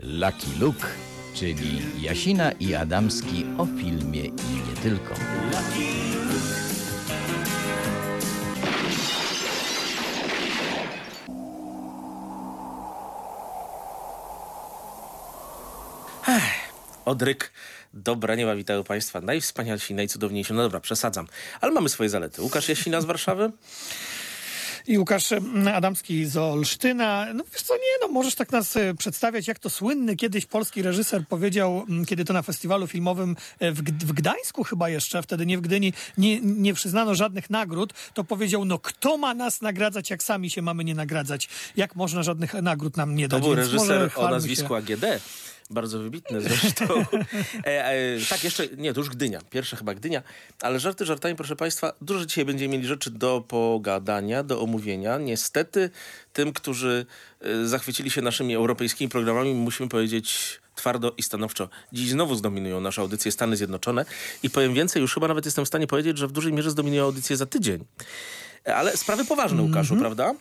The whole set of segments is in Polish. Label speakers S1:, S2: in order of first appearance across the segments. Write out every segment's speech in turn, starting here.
S1: Lucky Luke, czyli Jasina i Adamski o filmie i nie tylko.
S2: Odryk, dobra nieba, witają Państwa. Najwspanialsi, najcudowniejsi. No dobra, przesadzam. Ale mamy swoje zalety. Łukasz Jasina z Warszawy?
S3: I Łukasz Adamski z Olsztyna. No wiesz co, nie, no możesz tak nas e, przedstawiać, jak to słynny kiedyś polski reżyser powiedział, kiedy to na festiwalu filmowym e, w, w Gdańsku chyba jeszcze, wtedy nie w Gdyni, nie, nie przyznano żadnych nagród, to powiedział, no kto ma nas nagradzać, jak sami się mamy nie nagradzać? Jak można żadnych nagród nam nie
S2: To
S3: dać?
S2: był
S3: Więc może
S2: reżyser o nazwisku
S3: się.
S2: AGD. Bardzo wybitny zresztą. e, e, tak, jeszcze, nie, to już Gdynia. Pierwsza chyba Gdynia. Ale żarty żartami, proszę Państwa, dużo dzisiaj będziemy mieli rzeczy do pogadania, do omówienia. Niestety tym, którzy e, zachwycili się naszymi europejskimi programami, musimy powiedzieć twardo i stanowczo. Dziś znowu zdominują naszą audycję Stany Zjednoczone i powiem więcej, już chyba nawet jestem w stanie powiedzieć, że w dużej mierze zdominują audycję za tydzień. E, Ale sprawy poważne, Łukaszu,
S3: Mhm.
S2: prawda?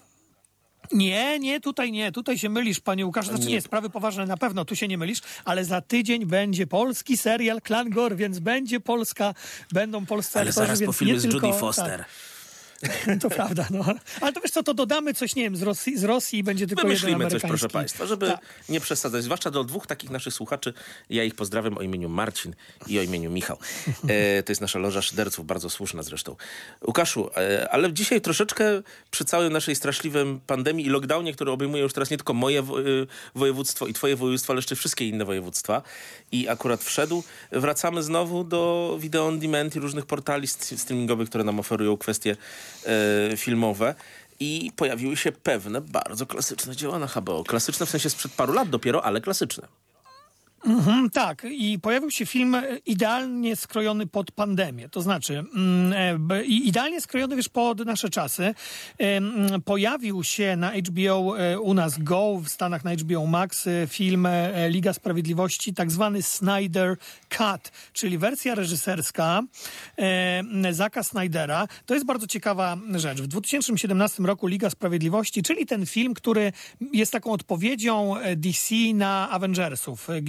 S3: Nie, nie, tutaj nie, tutaj się mylisz, panie Łukasz. Znaczy
S2: Nie.
S3: nie, sprawy poważne na pewno, tu się nie mylisz, ale za tydzień będzie polski serial Klangor, więc będzie Polska, będą polscy
S2: Ale
S3: aktorzy,
S2: zaraz po filmie z
S3: tylko,
S2: Judy Foster.
S3: Tak, to prawda, no. Ale to wiesz co, to dodamy coś, nie wiem, z Rosji, z Rosji i będzie tylko jeden
S2: Wymyślimy coś,
S3: amerykański.
S2: proszę Państwa, żeby
S3: Tak.
S2: nie przesadzać. Zwłaszcza do dwóch takich naszych słuchaczy. Ja ich pozdrawiam o imieniu Marcin i o imieniu Michał. E, to jest nasza loża szyderców, bardzo słuszna zresztą. Łukaszu, e, ale dzisiaj troszeczkę przy całej naszej straszliwej pandemii i lockdownie, który obejmuje już teraz nie tylko moje wo- e, województwo i twoje województwo, ale jeszcze wszystkie inne województwa i akurat wszedł, wracamy znowu do video on demand i różnych portali st- streamingowych, które nam oferują kwestie filmowe. I pojawiły się pewne bardzo klasyczne dzieła na HBO. Klasyczne w sensie sprzed paru lat dopiero, ale klasyczne.
S3: Mm, tak, i pojawił się film e, idealnie skrojony pod pandemię. To znaczy, mm, e, idealnie skrojony wiesz pod nasze czasy. Pojawił się na HBO e, u nas Go, w Stanach na HBO Max film Liga Sprawiedliwości, tak zwany Snyder Cut, czyli wersja reżyserska Zaka Snydera. To jest bardzo ciekawa rzecz. W 2017 roku Liga Sprawiedliwości, czyli ten film, który jest taką odpowiedzią DC na Avengersów, e,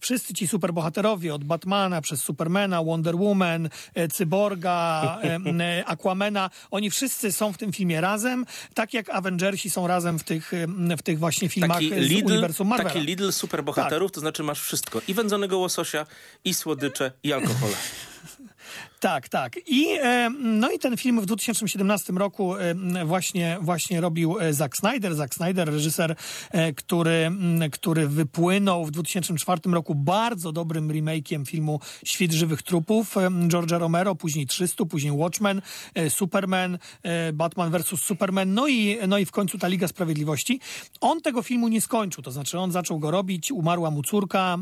S3: wszyscy ci superbohaterowie od Batmana przez Supermana, Wonder Woman, e, Cyborga, e, e, Aquamana, oni wszyscy są w tym filmie razem, tak jak Avengersi są razem w tych, w tych właśnie filmach
S2: Taki
S3: z
S2: Lidl,
S3: uniwersum Marvela.
S2: taki Lidl superbohaterów, to znaczy masz wszystko. I wędzonego łososia, i słodycze, i alkohole.
S3: Tak, tak. I, e, no i ten film w 2017 roku e, właśnie, właśnie robił e, Zack Snyder. Zack Snyder, reżyser, który, który wypłynął w 2004 roku bardzo dobrym remake'iem filmu Świt żywych trupów George'a Romero, później 300, później Watchmen, Superman, Batman vs. Superman, no i, no i w końcu ta Liga Sprawiedliwości. On tego filmu nie skończył, to znaczy on zaczął go robić, umarła mu córka,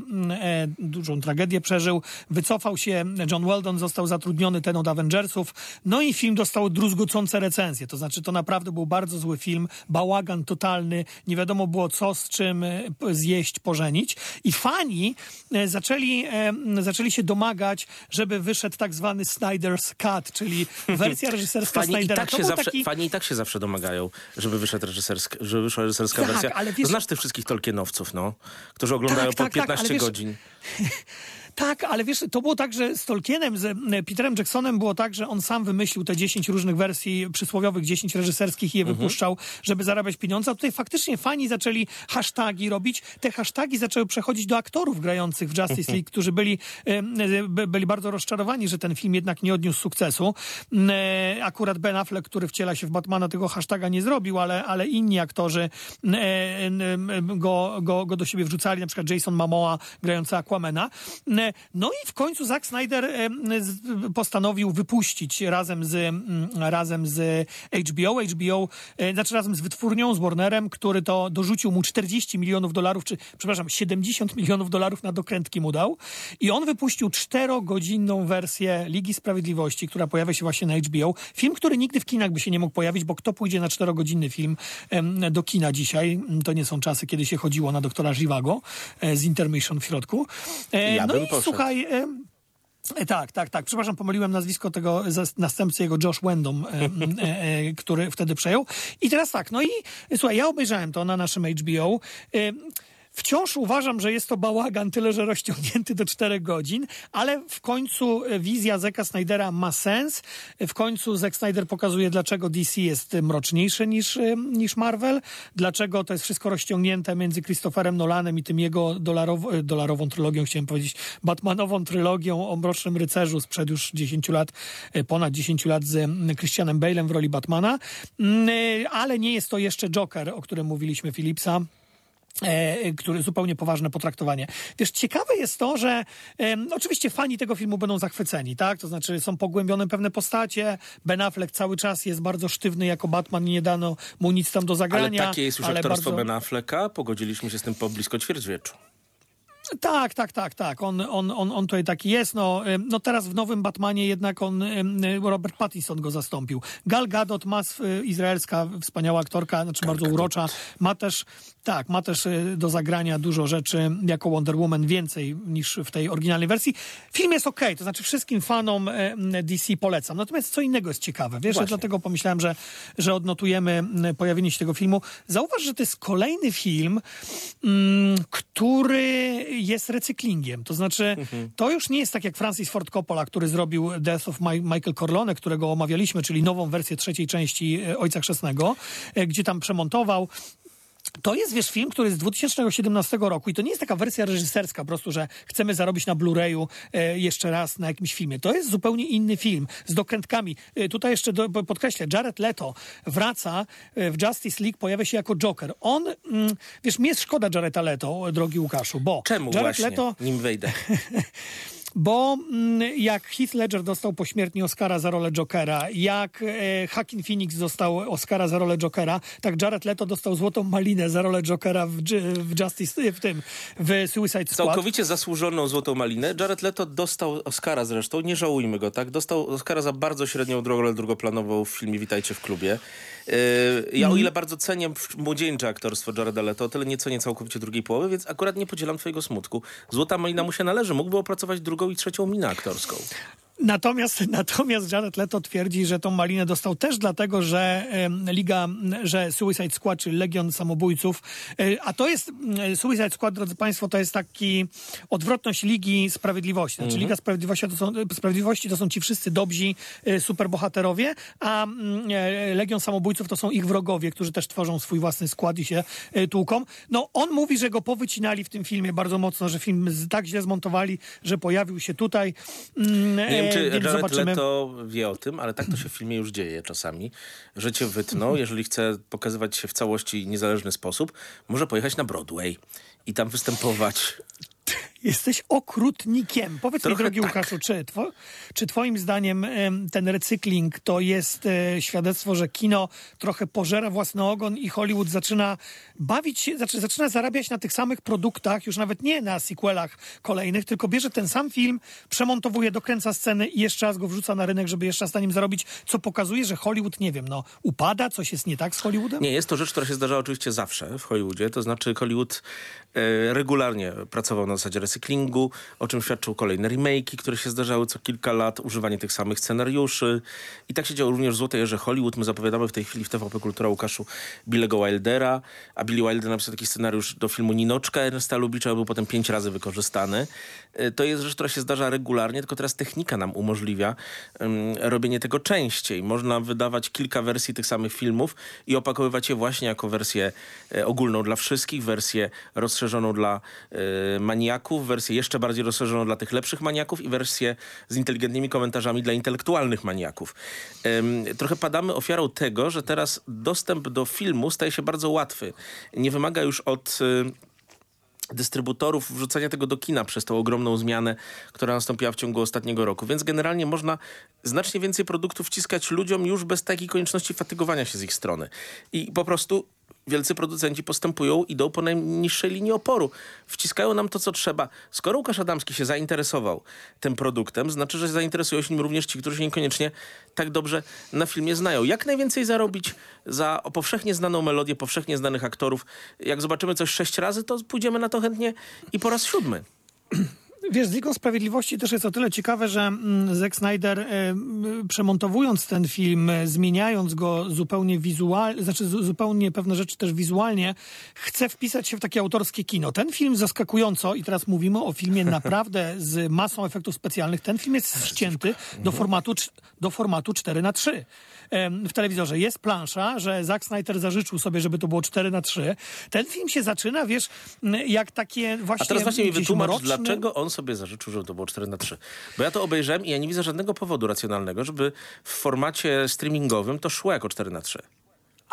S3: dużą tragedię przeżył, wycofał się, John Weldon został zatrudniony ten od Avengersów, no i film dostał druzgocące recenzje, to znaczy to naprawdę był bardzo zły film, bałagan totalny, nie wiadomo było co z czym e, zjeść, pożenić i fani e, zaczęli, e, zaczęli się domagać, żeby wyszedł tak zwany Snyder's Cut, czyli wersja reżyserska
S2: Fani i,
S3: Snydera.
S2: tak
S3: To
S2: się zawsze,
S3: taki...
S2: fani i tak się zawsze domagają, żeby, wyszedł reżyserska, żeby wyszła reżyserska
S3: Tak,
S2: wersja.
S3: ale wiesz-
S2: Znasz tych wszystkich Tolkienowców, no, którzy oglądają
S3: Tak,
S2: po
S3: tak, tak,
S2: 15
S3: ale wiesz-
S2: godzin.
S3: Tak, ale wiesz, to było tak, że z Tolkienem, z e, Peterem Jacksonem było tak, że on sam wymyślił te 10 różnych wersji przysłowiowych, 10 reżyserskich i je wypuszczał, żeby zarabiać pieniądze. A tutaj faktycznie fani zaczęli hasztagi robić. Te hasztagi zaczęły przechodzić do aktorów grających w Justice League, którzy byli, e, by- byli bardzo rozczarowani, że ten film jednak nie odniósł sukcesu. E, Akurat Ben Affleck, który wciela się w Batmana, tego hasztaga nie zrobił, ale, ale inni aktorzy e, go, go, go do siebie wrzucali, na przykład Jason Momoa grający Aquamana. E, No i w końcu Zack Snyder postanowił wypuścić razem z, razem z HBO, HBO, e, znaczy razem z wytwórnią, z Warnerem, który to dorzucił mu 40 milionów dolarów, czy przepraszam, 70 milionów dolarów na dokrętki mu dał. I on wypuścił czterogodzinną wersję Ligi Sprawiedliwości, która pojawia się właśnie na HBO. Film, który nigdy w kinach by się nie mógł pojawić, bo kto pójdzie na czterogodzinny film do kina dzisiaj? To nie są czasy, kiedy się chodziło na doktora Żywago e, z intermission w środku.
S2: Ja
S3: no
S2: bym
S3: i
S2: poszedł.
S3: słuchaj, e, Tak, tak, tak. Przepraszam, pomyliłem nazwisko tego następcy jego Josh Wendom, e, który wtedy przejął. I teraz tak, no i słuchaj, ja obejrzałem to na naszym HBO. Wciąż uważam, że jest to bałagan, tyle że rozciągnięty do 4 godzin, ale w końcu e, wizja Zeka Snydera ma sens. E, W końcu Zack Snyder pokazuje, dlaczego DC jest e, mroczniejsze niż, niż Marvel, dlaczego to jest wszystko rozciągnięte między Christopherem Nolanem i tym jego dolarow, dolarową trylogią, chciałem powiedzieć, Batmanową trylogią o Mrocznym Rycerzu sprzed już 10 lat, ponad 10 lat z mm, Christianem Bale'em w roli Batmana, Mm, ale nie jest to jeszcze Joker, o którym mówiliśmy Philipsa który zupełnie poważne potraktowanie. Wiesz, ciekawe jest to, że em, oczywiście fani tego filmu będą zachwyceni, tak? To znaczy są pogłębione pewne postacie. Ben Affleck cały czas jest bardzo sztywny jako Batman i nie dano mu nic tam do
S2: Ale
S3: zagrania.
S2: takie jest już
S3: ale
S2: aktorstwo
S3: bardzo-
S2: Ben Afflecka. Pogodziliśmy się z tym po blisko ćwierćwieczu.
S3: Tak, tak, tak, tak. On, on, on, on tutaj taki jest. No, no teraz w nowym Batmanie jednak on, Robert Pattinson go zastąpił. Gal Gadot ma, y, izraelska wspaniała aktorka, znaczy bardzo urocza, ma też, tak, ma też y, do zagrania dużo rzeczy jako Wonder Woman, więcej niż w tej oryginalnej wersji. Film jest okej, to znaczy wszystkim fanom y, DC polecam. Natomiast co innego jest ciekawe, wiesz,
S2: Właśnie.
S3: dlatego pomyślałem, że, że odnotujemy pojawienie się tego filmu. Zauważ, że to jest kolejny film, mm, który jest recyklingiem. To znaczy, to już nie jest tak jak Francis Ford Coppola, który zrobił Death of Mi- Michael Corleone, którego omawialiśmy, czyli nową wersję trzeciej części e, Ojca Chrzestnego, e, gdzie tam przemontował to jest, wiesz, film, który jest z 2017 roku i to nie jest taka wersja reżyserska po prostu, że chcemy zarobić na Blu-rayu e, jeszcze raz na jakimś filmie. To jest zupełnie inny film z dokrętkami. E, tutaj jeszcze do, podkreślę, Jared Leto wraca e, w Justice League, pojawia się jako Joker. On, mm, wiesz, mi jest szkoda Jareda Leto, drogi Łukaszu, bo
S2: Czemu
S3: Jared
S2: właśnie,
S3: Leto
S2: nim wejdę?
S3: bo mm, jak Heath Ledger dostał pośmiertnie Oscara za rolę Jokera, jak e, Joaquin Phoenix dostał Oscara za rolę Jokera, tak Jared Leto dostał Złotą Malinę za rolę Jokera w, w Justice, w tym, w Suicide Squad.
S2: Całkowicie zasłużoną Złotą Malinę. Jared Leto dostał Oscara zresztą, nie żałujmy go, tak? Dostał Oscara za bardzo średnią rolę drugoplanową w filmie Witajcie w klubie. Yy, ja o ile bardzo cenię młodzieńcze aktorstwo Jareda Leto, o tyle nie cenię całkowicie drugiej połowy, więc akurat nie podzielam twojego smutku. Złota Malina mu się należy, mógłby opracować drugą i trzecią minę aktorską.
S3: Natomiast, natomiast Jared Leto twierdzi, że tą malinę dostał też dlatego, że Liga, że Suicide Squad, czyli Legion Samobójców, e, a to jest, mm, Suicide Squad, drodzy Państwo, to jest taki odwrotność Ligi Sprawiedliwości. Znaczy Liga Sprawiedliwości to, są, Sprawiedliwości to są ci wszyscy dobrzy e, superbohaterowie, a mm, e, Legion Samobójców to są ich wrogowie, którzy też tworzą swój własny skład i się e, tłuką. No, on mówi, że go powycinali w tym filmie bardzo mocno, że film tak źle zmontowali, że pojawił się tutaj. Mm,
S2: Nie wiem, czy
S3: więc
S2: Jared
S3: zobaczymy.
S2: Leto wie o tym, ale tak to się w filmie już dzieje czasami, że cię wytną, jeżeli chce pokazywać się w całości niezależny sposób, może pojechać na Broadway i tam występować.
S3: Jesteś okrutnikiem. Powiedz
S2: Trochę
S3: mi, drogi
S2: tak.
S3: Łukaszu, czy, two, czy twoim zdaniem em, ten recykling to jest e, świadectwo, że kino trochę pożera własny ogon i Hollywood zaczyna bawić się, zaczyna, zaczyna zarabiać na tych samych produktach, już nawet nie na sequelach kolejnych, tylko bierze ten sam film, przemontowuje, dokręca sceny i jeszcze raz go wrzuca na rynek, żeby jeszcze raz na nim zarobić, co pokazuje, że Hollywood, nie wiem, no upada, coś jest nie tak z Hollywoodem?
S2: Nie, jest to rzecz, która się zdarza oczywiście zawsze w Hollywoodzie, to znaczy Hollywood regularnie pracował na zasadzie recyklingu, o czym świadczą kolejne remake'i, które się zdarzały co kilka lat, używanie tych samych scenariuszy i tak się działo również w Złotej Erze Hollywood. My zapowiadamy w tej chwili w TVP Kultura Łukaszu Billego Wildera, a Billy Wilder napisał taki scenariusz do filmu Ninoczka Ernesta Lubicza, był potem pięć razy wykorzystany. E, To jest rzecz, która się zdarza regularnie, tylko teraz technika nam umożliwia em, robienie tego częściej. Można wydawać kilka wersji tych samych filmów i opakowywać je właśnie jako wersję e, ogólną dla wszystkich, wersję rozszerzoną dla e, maniaków, wersję jeszcze bardziej rozszerzoną dla tych lepszych maniaków i wersję z inteligentnymi komentarzami dla intelektualnych maniaków. Em, trochę padamy ofiarą tego, że teraz dostęp do filmu staje się bardzo łatwy. Nie wymaga już od... e, dystrybutorów wrzucania tego do kina przez tą ogromną zmianę, która nastąpiła w ciągu ostatniego roku. Więc generalnie można znacznie więcej produktów wciskać ludziom już bez takiej konieczności fatygowania się z ich strony. I po prostu wielcy producenci postępują, idą po najniższej linii oporu. Wciskają nam to, co trzeba. Skoro Łukasz Adamski się zainteresował tym produktem, znaczy, że zainteresują się nim również ci, którzy niekoniecznie tak dobrze na filmie znają. Jak najwięcej zarobić za powszechnie znaną melodię, powszechnie znanych aktorów. Jak zobaczymy coś sześć razy, to pójdziemy na to chętnie i po raz siódmy.
S3: Wiesz, z Ligą Sprawiedliwości też jest o tyle ciekawe, że mm, Zack Snyder e, przemontowując ten film, e, zmieniając go zupełnie wizualnie, znaczy zu- zupełnie pewne rzeczy też wizualnie, chce wpisać się w takie autorskie kino. Ten film zaskakująco, i teraz mówimy o filmie naprawdę z masą efektów specjalnych, ten film jest ścięty do formatu, do formatu 4 na 3 w telewizorze. Jest plansza, że Zack Snyder zażyczył sobie, żeby to było 4 na 3 Ten film się zaczyna, wiesz, jak takie właśnie
S2: A teraz właśnie mi wytłumacz,
S3: mroczny-
S2: dlaczego on sobie zażyczył, żeby to było 4 na 3 Bo ja to obejrzałem i ja nie widzę żadnego powodu racjonalnego, żeby w formacie streamingowym to szło jako 4 na 3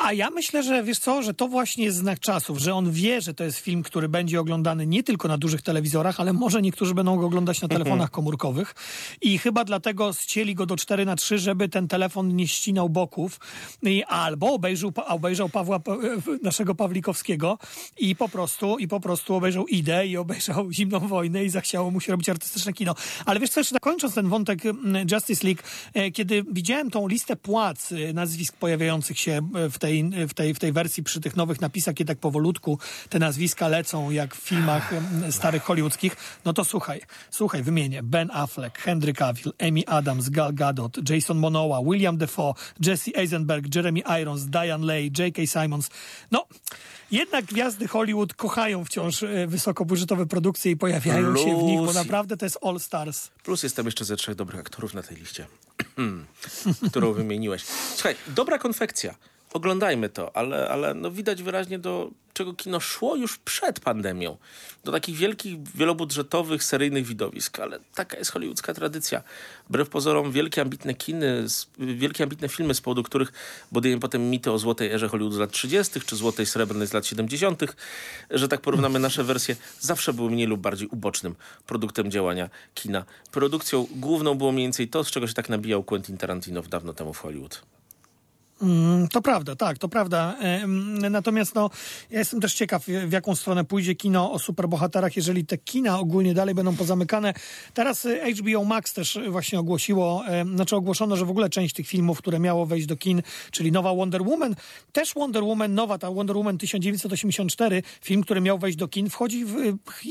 S3: A ja myślę, że wiesz co, że to właśnie jest znak czasów, że on wie, że to jest film, który będzie oglądany nie tylko na dużych telewizorach, ale może niektórzy będą go oglądać na telefonach komórkowych. I chyba dlatego ścieli go do 4 na 3 żeby ten telefon nie ścinał boków. I, albo obejrzał, obejrzał Pawła, Pa- naszego Pawlikowskiego i po prostu, i po prostu obejrzał Idę i obejrzał Zimną Wojnę i zachciało mu się robić artystyczne kino. Ale wiesz co, jeszcze kończąc ten wątek mm, Justice League, e, kiedy widziałem tą listę płac, e, nazwisk pojawiających się e, w tej, w tej, w tej wersji przy tych nowych napisach, kiedy tak powolutku te nazwiska lecą, jak w filmach starych hollywoodzkich, no to słuchaj, słuchaj, wymienię. Ben Affleck, Henry Cavill, Amy Adams, Gal Gadot, Jason Momoa, William Defoe, Jesse Eisenberg, Jeremy Irons, Diane Lane, J.K. Simons. No, jednak gwiazdy Hollywood kochają wciąż e, wysokobudżetowe produkcje i pojawiają się w nich, bo
S2: Plus-
S3: naprawdę to jest all stars.
S2: Plus jestem jeszcze ze trzech dobrych aktorów na tej liście, którą wymieniłeś. Słuchaj, dobra konfekcja. Oglądajmy to, ale, ale no widać wyraźnie do czego kino szło już przed pandemią. Do takich wielkich, wielobudżetowych, seryjnych widowisk. Ale taka jest hollywoodzka tradycja. Wbrew pozorom wielkie, ambitne kiny, wielkie, ambitne filmy, z powodu których budujemy potem mity o złotej erze Hollywoodu z lat 30. czy złotej srebrnej z lat 70., że tak porównamy nasze wersje, zawsze były mniej lub bardziej ubocznym produktem działania kina. Produkcją główną było mniej więcej to, z czego się tak nabijał Quentin Tarantino dawno temu w Hollywood.
S3: Mm, To prawda, tak, to prawda. Natomiast no, ja jestem też ciekaw, w jaką stronę pójdzie kino o superbohaterach, jeżeli te kina ogólnie dalej będą pozamykane. Teraz y, HBO Max też y, właśnie ogłosiło, znaczy ogłoszono, że w ogóle część tych filmów, które miało wejść do kin, czyli nowa Wonder Woman, też Wonder Woman, nowa ta Wonder Woman 1984, film, który miał wejść do kin, wchodzi w,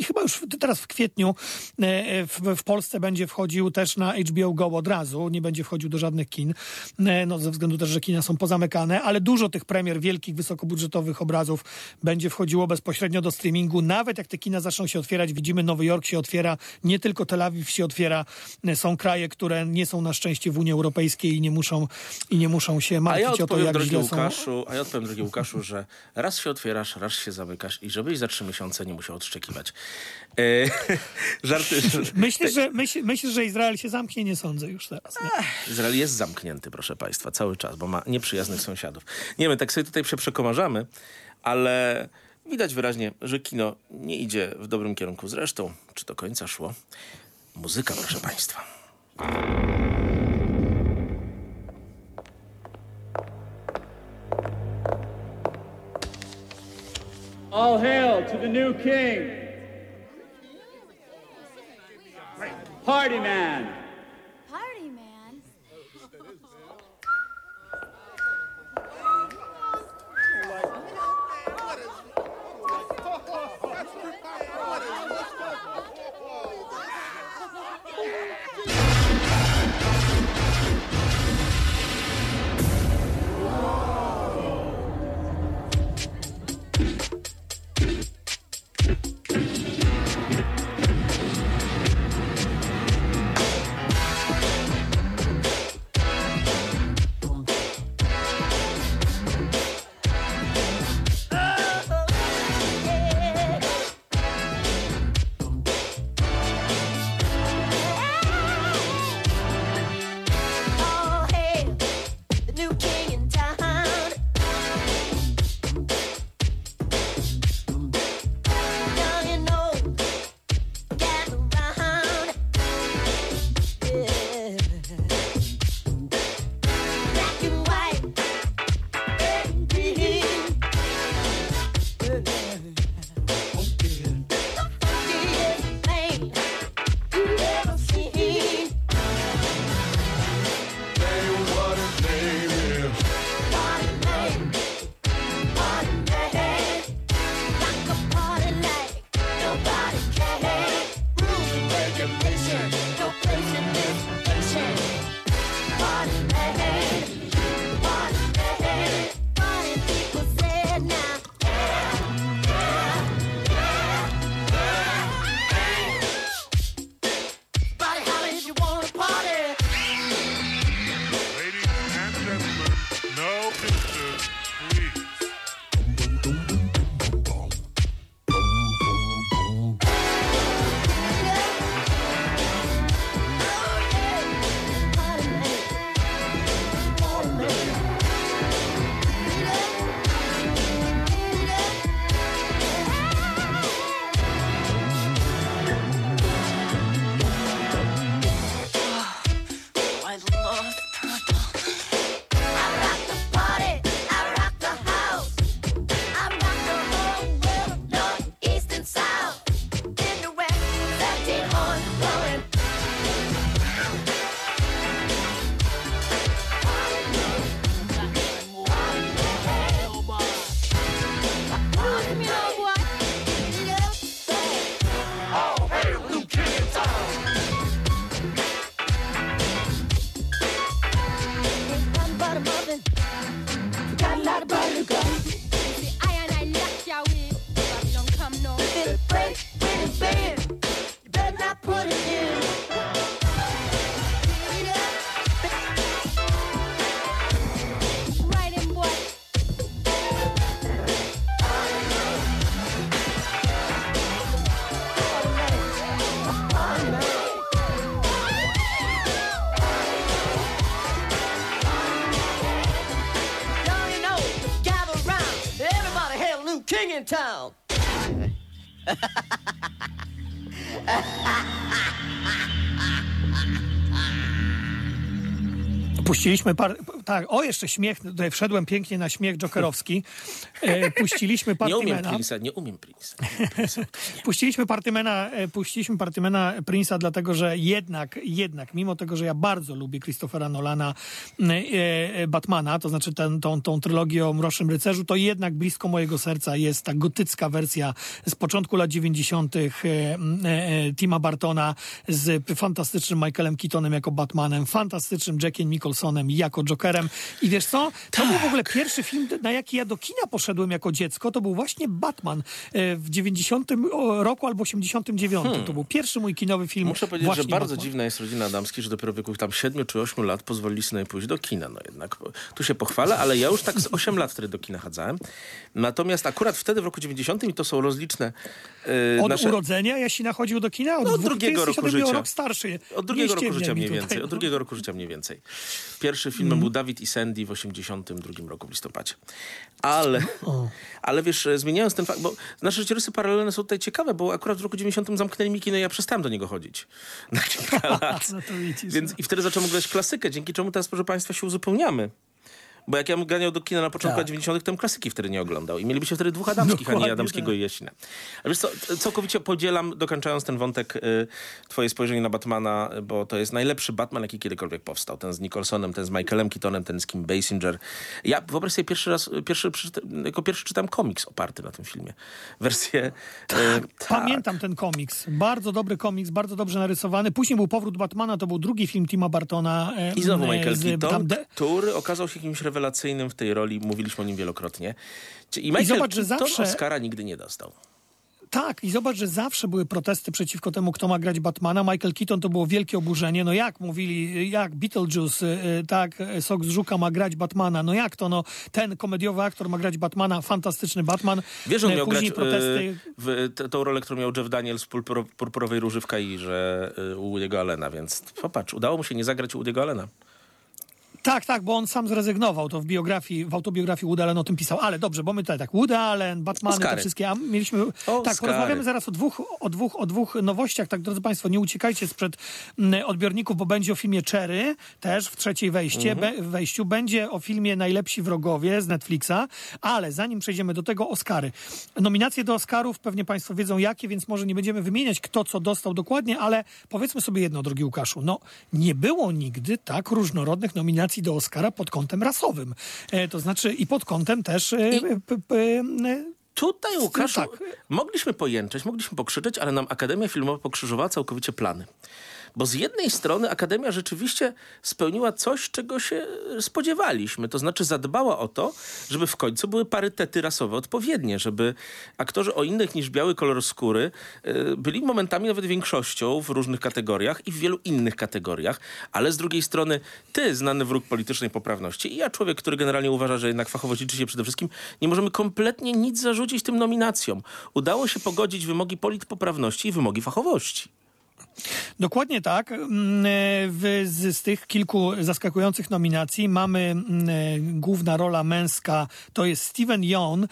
S3: chyba już teraz w kwietniu e, w, w Polsce będzie wchodził też na HBO Go od razu, nie będzie wchodził do żadnych kin, e, no ze względu też, że kina są pozamykane, ale dużo tych premier wielkich, wysokobudżetowych obrazów będzie wchodziło bezpośrednio do streamingu. Nawet jak te kina zaczną się otwierać, widzimy Nowy Jork się otwiera, nie tylko Tel Awiw się otwiera. Są kraje, które nie są na szczęście w Unii Europejskiej i nie muszą, i nie muszą się martwić
S2: ja
S3: o to, jak źle.
S2: Łukaszu, a ja odpowiem, drogi Łukaszu, że raz się otwierasz, raz się zamykasz i żebyś za trzy miesiące nie musiał odszczekiwać. E, żarty.
S3: Myślę, że, myśl, że Izrael się zamknie, nie sądzę już teraz. Nie?
S2: Izrael jest zamknięty, proszę państwa, cały czas, bo ma nieprzyjaznych sąsiadów. Nie wiem, tak sobie tutaj przeprzekomarzamy, ale widać wyraźnie, że kino nie idzie w dobrym kierunku. Zresztą, czy do końca szło? Muzyka, proszę państwa.
S4: All hail to the new king. Party man.
S3: Puściliśmy par... Tak, o jeszcze śmiech, tutaj wszedłem pięknie na śmiech jokerowski. E, puściliśmy
S2: Nie umiem
S3: Partymena.
S2: Prince'a, nie umiem Prince'a.
S3: Puściliśmy Partymena, e, puściliśmy Partymena Prince'a, dlatego że jednak, jednak, mimo tego, że ja bardzo lubię Christophera Nolana, e, Batmana, to znaczy ten, tą, tą trylogię o Mrocznym Rycerzu, to jednak blisko mojego serca jest ta gotycka wersja z początku lat 90. E, e, e, Tima Bartona z fantastycznym Michaelem Keatonem jako Batmanem, fantastycznym Jackiem Nicholsonem jako Jokerem. I wiesz co? To był w ogóle pierwszy film, na jaki ja do kina poszedłem jako dziecko. To był właśnie Batman e, w 90 roku albo 89. To był pierwszy mój kinowy film.
S2: Muszę powiedzieć, że bardzo
S3: Batman.
S2: dziwna jest rodzina Adamski, że dopiero w wieku tam 7 czy 8 lat pozwolili sobie pójść do kina. No jednak tu się pochwalę, ale ja już tak z 8 lat wtedy do kina chadzałem. Natomiast akurat wtedy w roku 90 i to są rozliczne e,
S3: Od
S2: nasze...
S3: urodzenia Jasina chodził do kina? Od,
S2: No, od drugiego roku życia.
S3: rok starszy.
S2: Od drugiego roku życia mniej
S3: tutaj.
S2: więcej. Od drugiego roku życia mniej więcej. Pierwszy film
S3: Mhm.
S2: był Dawid i Sandy w 82 roku w listopadzie. Ale, ale wiesz, e, zmieniając ten fakt, bo nasze życiorysy paralelne są tutaj ciekawe, bo akurat w roku 90 zamknęli mi kino i ja przestałem do niego chodzić. Na kilka lat.
S3: No to widzisz,
S2: Więc i wtedy zacząłem grać klasykę, dzięki czemu teraz, proszę państwa, się uzupełniamy. Bo jak ja bym ganiał do kina na początku lat 90., to klasyki wtedy nie oglądał. I mielibyście wtedy dwóch Adamskich, a nie
S3: Dokładnie
S2: Adamskiego
S3: tak.
S2: i Jasina. A wiesz co, całkowicie podzielam, dokończając ten wątek, y, twoje spojrzenie na Batmana, bo to jest najlepszy Batman, jaki kiedykolwiek powstał. Ten z Nicholsonem, ten z Michaelem Keatonem, ten z Kim Basinger. Ja wyobraź sobie pierwszy raz, pierwszy, jako pierwszy czytam komiks oparty na tym filmie. Wersję... y, tak.
S3: Pamiętam ten komiks. Bardzo dobry komiks, bardzo dobrze narysowany. Później był Powrót Batmana, to był drugi film Tima Bartona.
S2: I znowu Michael
S3: z-
S2: Keaton,
S3: tam
S2: który okazał się kimś rewelacyjnym w tej roli. Mówiliśmy o nim wielokrotnie. I Michael
S3: zobacz, że zawsze-
S2: Oscara nigdy nie dostał.
S3: Tak, i zobacz, że zawsze były protesty przeciwko temu, kto ma grać Batmana. Michael Keaton to było wielkie oburzenie. No jak mówili, jak Beetlejuice, y, y, tak, y, Sok z Żuka ma grać Batmana. No jak to, no ten komediowy aktor ma grać Batmana, fantastyczny Batman.
S2: Wiesz, że on miał
S3: Później
S2: grać
S3: protesty...
S2: w t- tą rolę, którą miał Jeff Daniels w Purpuro- Purpurowej Róży w Kairze u Woody'ego Allena, więc popatrz, udało mu się nie zagrać u Woody'ego Allena.
S3: Tak, tak, bo on sam zrezygnował. To w biografii, w autobiografii Woody Allen o tym pisał. Ale dobrze, bo my tutaj tak, Woody Allen,
S2: Oscary.
S3: te wszystkie, a mieliśmy...
S2: Oscary.
S3: Tak, porozmawiamy zaraz o dwóch, o, dwóch, o dwóch nowościach. Tak, drodzy Państwo, nie uciekajcie sprzed mm, odbiorników, bo będzie o filmie Cherry, też w trzeciej wejście,
S2: Mhm.
S3: be, wejściu. Będzie o filmie Najlepsi Wrogowie z Netflixa, ale zanim przejdziemy do tego, Oscary. Nominacje do Oscarów, pewnie Państwo wiedzą jakie, więc może nie będziemy wymieniać, kto co dostał dokładnie, ale powiedzmy sobie jedno, drogi Łukaszu. No, nie było nigdy tak różnorodnych nominacji do Oscara pod kątem rasowym. E, to znaczy i pod kątem też... E, p, p, e,
S2: Tutaj, Łukaszu,
S3: tak.
S2: mogliśmy pojęczeć, mogliśmy pokrzyczeć, ale nam Akademia Filmowa pokrzyżowała całkowicie plany. Bo z jednej strony Akademia rzeczywiście spełniła coś, czego się spodziewaliśmy. To znaczy zadbała o to, żeby w końcu były parytety rasowe odpowiednie, żeby aktorzy o innych niż biały kolor skóry y, byli momentami nawet większością w różnych kategoriach i w wielu innych kategoriach. Ale z drugiej strony ty, znany wróg politycznej poprawności i ja, człowiek, który generalnie uważa, że jednak fachowość liczy się przede wszystkim, nie możemy kompletnie nic zarzucić tym nominacjom. Udało się pogodzić wymogi politpoprawności i wymogi fachowości.
S3: Dokładnie tak. Mm, z, z tych kilku zaskakujących nominacji mamy mm, główna rola męska, to jest Steven Yeun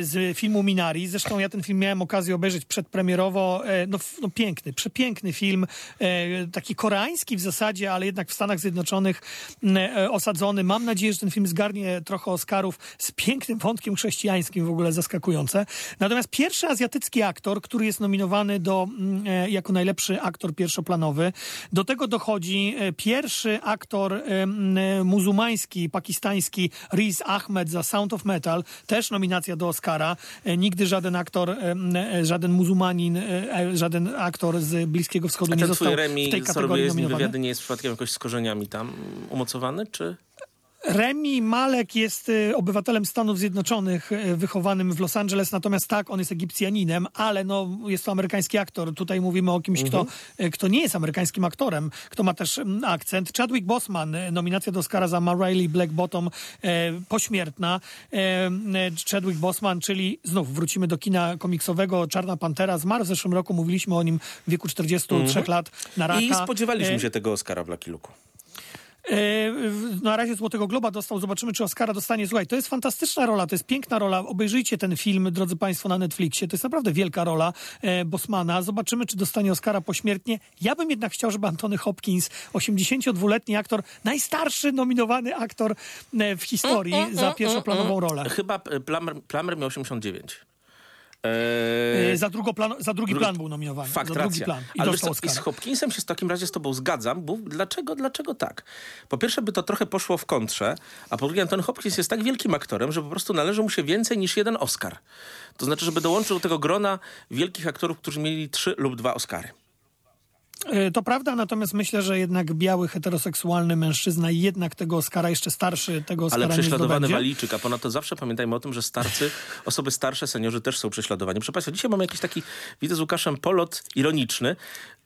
S3: z filmu Minari. Zresztą ja ten film miałem okazję obejrzeć przedpremierowo. E, No, no piękny, przepiękny film. e, Taki koreański w zasadzie, ale jednak w Stanach Zjednoczonych e, osadzony. Mam nadzieję, że ten film zgarnie trochę Oscarów z pięknym wątkiem chrześcijańskim, w ogóle zaskakujące. Natomiast pierwszy azjatycki aktor, który jest nominowany do, jako najlepszy aktor pierwszoplanowy. Do tego dochodzi pierwszy aktor muzułmański, pakistański Riz Ahmed za Sound of Metal. Też nominacja do Oscara. E, Nigdy żaden aktor, e, e, żaden muzułmanin, żaden aktor z Bliskiego Wschodu nie został w tej kategorii nominowany.
S2: wywiady, nie jest przypadkiem jakoś z korzeniami tam umocowany, czy...
S3: Remi Malek jest e, obywatelem Stanów Zjednoczonych, e, wychowanym w Los Angeles, natomiast tak, on jest Egipcjaninem, ale no, jest to amerykański aktor. Tutaj mówimy o kimś, kto, e, kto nie jest amerykańskim aktorem, kto ma też mm, akcent. Chadwick Boseman, e, nominacja do Oscara za Ma Rainey Black Bottom, e, pośmiertna. E, Chadwick Boseman, czyli znów wrócimy do kina komiksowego, Czarna Pantera, zmarł w zeszłym roku, mówiliśmy o nim w wieku 43 lat na raka.
S2: I spodziewaliśmy się tego Oscara w Lucky Luke'u.
S3: W- na razie Złotego Globa dostał, zobaczymy, czy Oscara dostanie. Słuchaj, to jest fantastyczna rola, to jest piękna rola. Obejrzyjcie ten film, drodzy Państwo, na Netflixie. To jest naprawdę wielka rola e, Bosmana. Zobaczymy, czy dostanie Oscara pośmiertnie. Ja bym jednak chciał, żeby Antony Hopkins, 82-letni aktor, najstarszy nominowany aktor e, w historii za pierwszoplanową rolę.
S2: Chyba e, Plummer, Plummer miał 89. Eee,
S3: za, drugoplan, za drugi plan był nominowany.
S2: Fakt,
S3: za
S2: racja.
S3: plan. I
S2: Ale
S3: dostał
S2: co, i z. Hopkinsem się w takim razie z tobą zgadzam, bo dlaczego, dlaczego tak? Po pierwsze by to trochę poszło w kontrze, a po drugie Anton Hopkins jest tak wielkim aktorem, że po prostu należy mu się więcej niż jeden Oscar. To znaczy, żeby dołączył do tego grona wielkich aktorów, którzy mieli trzy lub dwa Oscary.
S3: E, To prawda, natomiast myślę, że jednak biały, heteroseksualny mężczyzna jednak tego Oscara, jeszcze starszy, tego Oscara
S2: Ale prześladowany. Walijczyk, a ponadto zawsze pamiętajmy o tym, że starcy, osoby starsze, seniorzy też są prześladowani. Państwa, dzisiaj mamy jakiś taki, widzę z Łukaszem, polot ironiczny.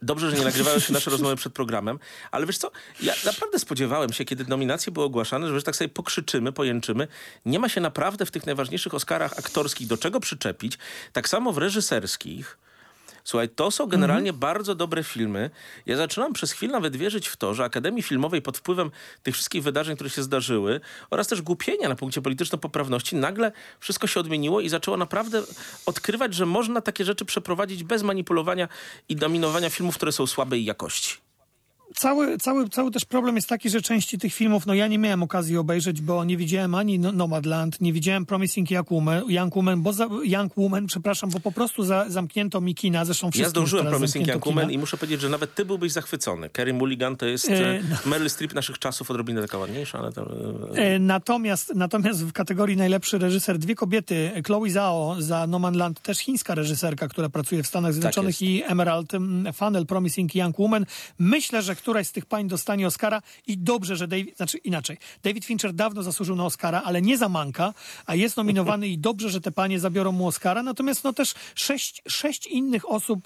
S2: Dobrze, że nie nagrywają się nasze rozmowy przed programem, ale wiesz co, ja naprawdę spodziewałem się, kiedy nominacje były ogłaszane, że wiesz, tak sobie pokrzyczymy, pojęczymy. Nie ma się naprawdę w tych najważniejszych Oscarach aktorskich do czego przyczepić. Tak samo w reżyserskich. Słuchaj, to są generalnie bardzo dobre filmy. Ja zaczynam przez chwilę nawet wierzyć w to, że Akademii Filmowej pod wpływem tych wszystkich wydarzeń, które się zdarzyły oraz też głupienia na punkcie polityczno-poprawności, nagle wszystko się odmieniło i zaczęło naprawdę odkrywać, że można takie rzeczy przeprowadzić bez manipulowania i dominowania filmów, które są słabej jakości.
S3: Cały, cały, cały też problem jest taki, że części tych filmów, no ja nie miałem okazji obejrzeć, bo nie widziałem ani No- Nomadland, nie widziałem Promising Young Woman, Young Woman, bo za, Young Woman, przepraszam, bo po prostu za, zamknięto mi kina, zresztą
S2: Ja
S3: wszystkim
S2: zdążyłem Promising Young Woman i muszę powiedzieć, że nawet ty byłbyś zachwycony. Kerry Mulligan to jest
S3: E,
S2: e, Meryl Streep naszych czasów, odrobinę taka ładniejsza, ale to... e,
S3: E, Natomiast, natomiast w kategorii najlepszy reżyser dwie kobiety, Chloe Zhao za No Man Land, też chińska reżyserka, która pracuje w Stanach Zjednoczonych
S2: Tak
S3: i Emerald mm, Funnel Promising Young Woman. Myślę, że któraś z tych pań dostanie Oscara i dobrze, że David, znaczy inaczej, David Fincher dawno zasłużył na Oscara, ale nie za Manka, a jest nominowany i dobrze, że te panie zabiorą mu Oscara. Natomiast no też sześć, sześć innych osób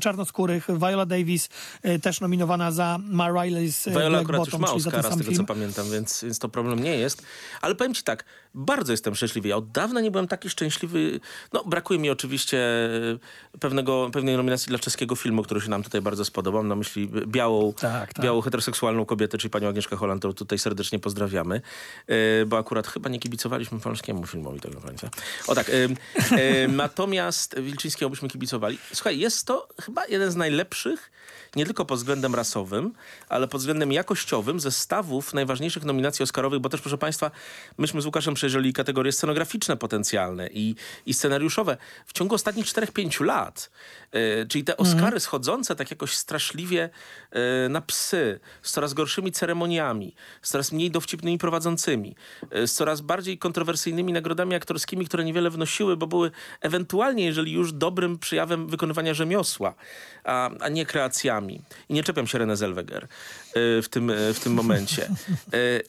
S3: czarnoskórych, Viola Davis e, też nominowana za Ma Riley's e,
S2: Viola
S3: Black
S2: akurat już
S3: Bottom,
S2: ma
S3: za ten
S2: Oscara, z tego
S3: film.
S2: co pamiętam, więc, więc to problem nie jest. Ale powiem ci tak, bardzo jestem szczęśliwy. Ja od dawna nie byłem taki szczęśliwy. No, brakuje mi oczywiście pewnego, pewnej nominacji dla czeskiego filmu, który się nam tutaj bardzo spodobał. Na myśli białą,
S3: Tak, tak.
S2: białą heteroseksualną kobietę, czyli panią Agnieszkę Holland, którą tutaj serdecznie pozdrawiamy. E, bo akurat chyba nie kibicowaliśmy polskiemu filmowi tego końca. O tak. Natomiast Wilczyńskiego byśmy kibicowali. Słuchaj, jest to chyba jeden z najlepszych nie tylko pod względem rasowym, ale pod względem jakościowym zestawów najważniejszych nominacji Oscarowych, bo też, proszę Państwa, myśmy z Łukaszem przejrzeli kategorie scenograficzne potencjalne i, i scenariuszowe w ciągu ostatnich 4-5 lat. E, czyli te Oscary schodzące tak jakoś straszliwie e, na psy, z coraz gorszymi ceremoniami, z coraz mniej dowcipnymi prowadzącymi, e, z coraz bardziej kontrowersyjnymi nagrodami aktorskimi, które niewiele wnosiły, bo były ewentualnie, jeżeli już dobrym przejawem wykonywania rzemiosła, a, a nie kreacjami. I nie czepiam się Renée Zellweger w tym, w tym momencie.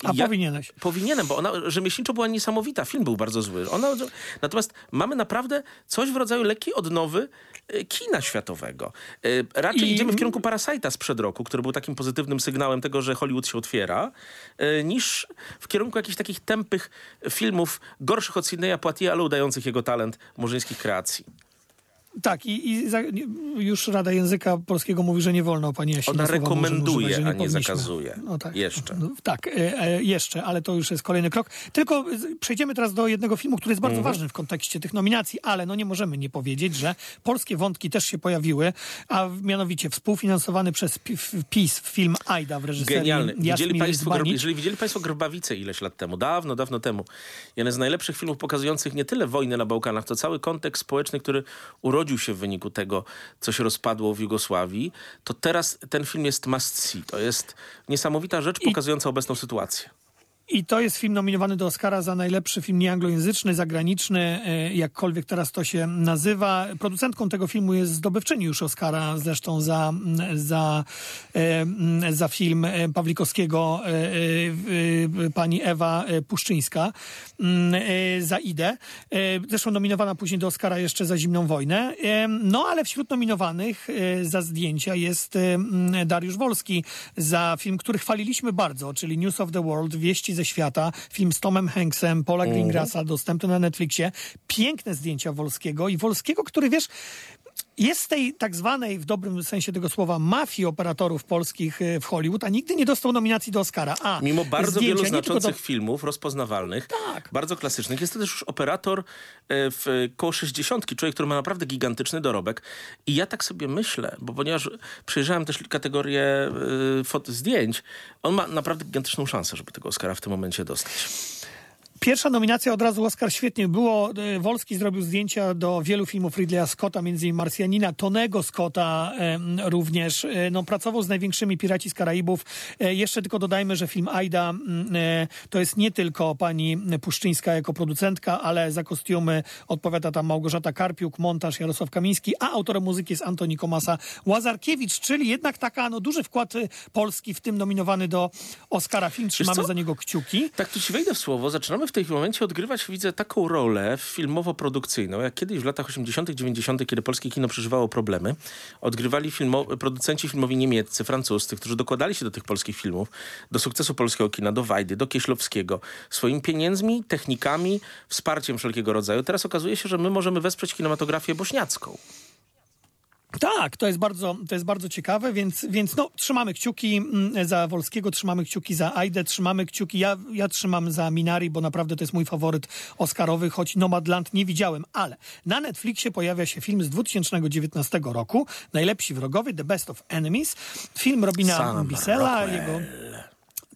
S3: A powinieneś.
S2: Powinienem, bo ona rzemieślniczo była niesamowita. Film był bardzo zły. Ona, natomiast mamy naprawdę coś w rodzaju lekkiej odnowy e, kina światowego. E, Raczej
S3: I-
S2: idziemy w kierunku Parasite'a sprzed roku, który był takim pozytywnym sygnałem tego, że Hollywood się otwiera, e, niż w kierunku jakichś takich tępych filmów gorszych od Sidneya Poitier, ale udających jego talent murzyńskich kreacji.
S3: Tak, i, i za, nie- już Rada Języka Polskiego mówi, że nie wolno pani Jasi
S2: Ona rekomenduje,
S3: używać, że
S2: a nie
S3: powinniśmy.
S2: zakazuje.
S3: No tak.
S2: Jeszcze.
S3: No, tak, e, e, jeszcze, ale to już jest kolejny krok. Tylko przejdziemy teraz do jednego filmu, który jest bardzo
S2: Mhm.
S3: ważny w kontekście tych nominacji, ale no nie możemy nie powiedzieć, że polskie wątki też się pojawiły, a mianowicie współfinansowany przez PiS film Aida w reżyserii
S2: Genialny. Widzieli państwo, jeżeli widzieli Państwo Grbawice ileś lat temu, dawno, dawno temu, jeden z najlepszych filmów pokazujących nie tyle wojnę na Bałkanach, to cały kontekst społeczny, który urodził się w wyniku tego, co się rozpadło w Jugosławii, to teraz ten film jest must see. To jest niesamowita rzecz pokazująca obecną sytuację.
S3: I to jest film nominowany do Oscara za najlepszy film nieanglojęzyczny, zagraniczny, e, jakkolwiek teraz to się nazywa. Producentką tego filmu jest zdobywczyni już Oscara, zresztą za, mm, za, e, mm, za film e, Pawlikowskiego pani Ewa Puszczyńska mm, za Idę. Zresztą nominowana później do Oscara jeszcze za Zimną Wojnę. No ale wśród nominowanych za zdjęcia jest Dariusz Wolski za film, który chwaliliśmy bardzo, czyli News of the World, Wieści ze świata, film z Tomem Hanksem, Paula Greengrassa, dostępny na Netflixie. Piękne zdjęcia Wolskiego i Wolskiego, który wiesz, jest tej tak zwanej, w dobrym sensie tego słowa, mafii operatorów polskich e, w Hollywood, a nigdy nie dostał nominacji do Oscara. A
S2: Mimo bardzo
S3: zdjęcia,
S2: wielu znaczących
S3: do...
S2: filmów rozpoznawalnych,
S3: Tak.
S2: bardzo klasycznych, jest to też już operator e, w koło 60, człowiek, który ma naprawdę gigantyczny dorobek. I ja tak sobie myślę, bo ponieważ przejrzałem też kategorię e, fot zdjęć, on ma naprawdę gigantyczną szansę, żeby tego Oscara w tym momencie dostać.
S3: Pierwsza nominacja od razu Oscar świetnie było. E, Wolski zrobił zdjęcia do wielu filmów Ridleya Scotta, między innymi Marsjanina, Tonego Scotta również. E, No, pracował z największymi piraci z Karaibów. E, Jeszcze tylko dodajmy, że film Aida to jest nie tylko pani Puszczyńska jako producentka, ale za kostiumy odpowiada tam Małgorzata Karpiuk, montaż Jarosław Kamiński, a autorem muzyki jest Antoni Komasa Łazarkiewicz, czyli jednak taka no, duży wkład Polski w tym nominowany do Oscara film. Trzymamy za niego kciuki.
S2: Tak, tu ci wejdę w słowo. Zaczynamy w tym momencie odgrywać, widzę, taką rolę filmowo-produkcyjną, jak kiedyś w latach 80., 90., kiedy polskie kino przeżywało problemy, odgrywali filmo- producenci filmowi niemieccy, francuscy, którzy dokładali się do tych polskich filmów, do sukcesu polskiego kina, do Wajdy, do Kieślowskiego, swoimi pieniędzmi, technikami, wsparciem wszelkiego rodzaju. Teraz okazuje się, że my możemy wesprzeć kinematografię bośniacką.
S3: Tak, to jest bardzo, to jest bardzo ciekawe, więc, więc no, trzymamy kciuki mm, za Wolskiego, trzymamy kciuki za Aidę, trzymamy kciuki, ja, ja trzymam za Minari, bo naprawdę to jest mój faworyt oscarowy, choć Nomadland nie widziałem, ale na Netflixie pojawia się film z 2019 roku, Najlepsi wrogowie, The Best of Enemies, film Robina
S2: Sam
S3: Bissella,
S2: Rockwell.
S3: jego...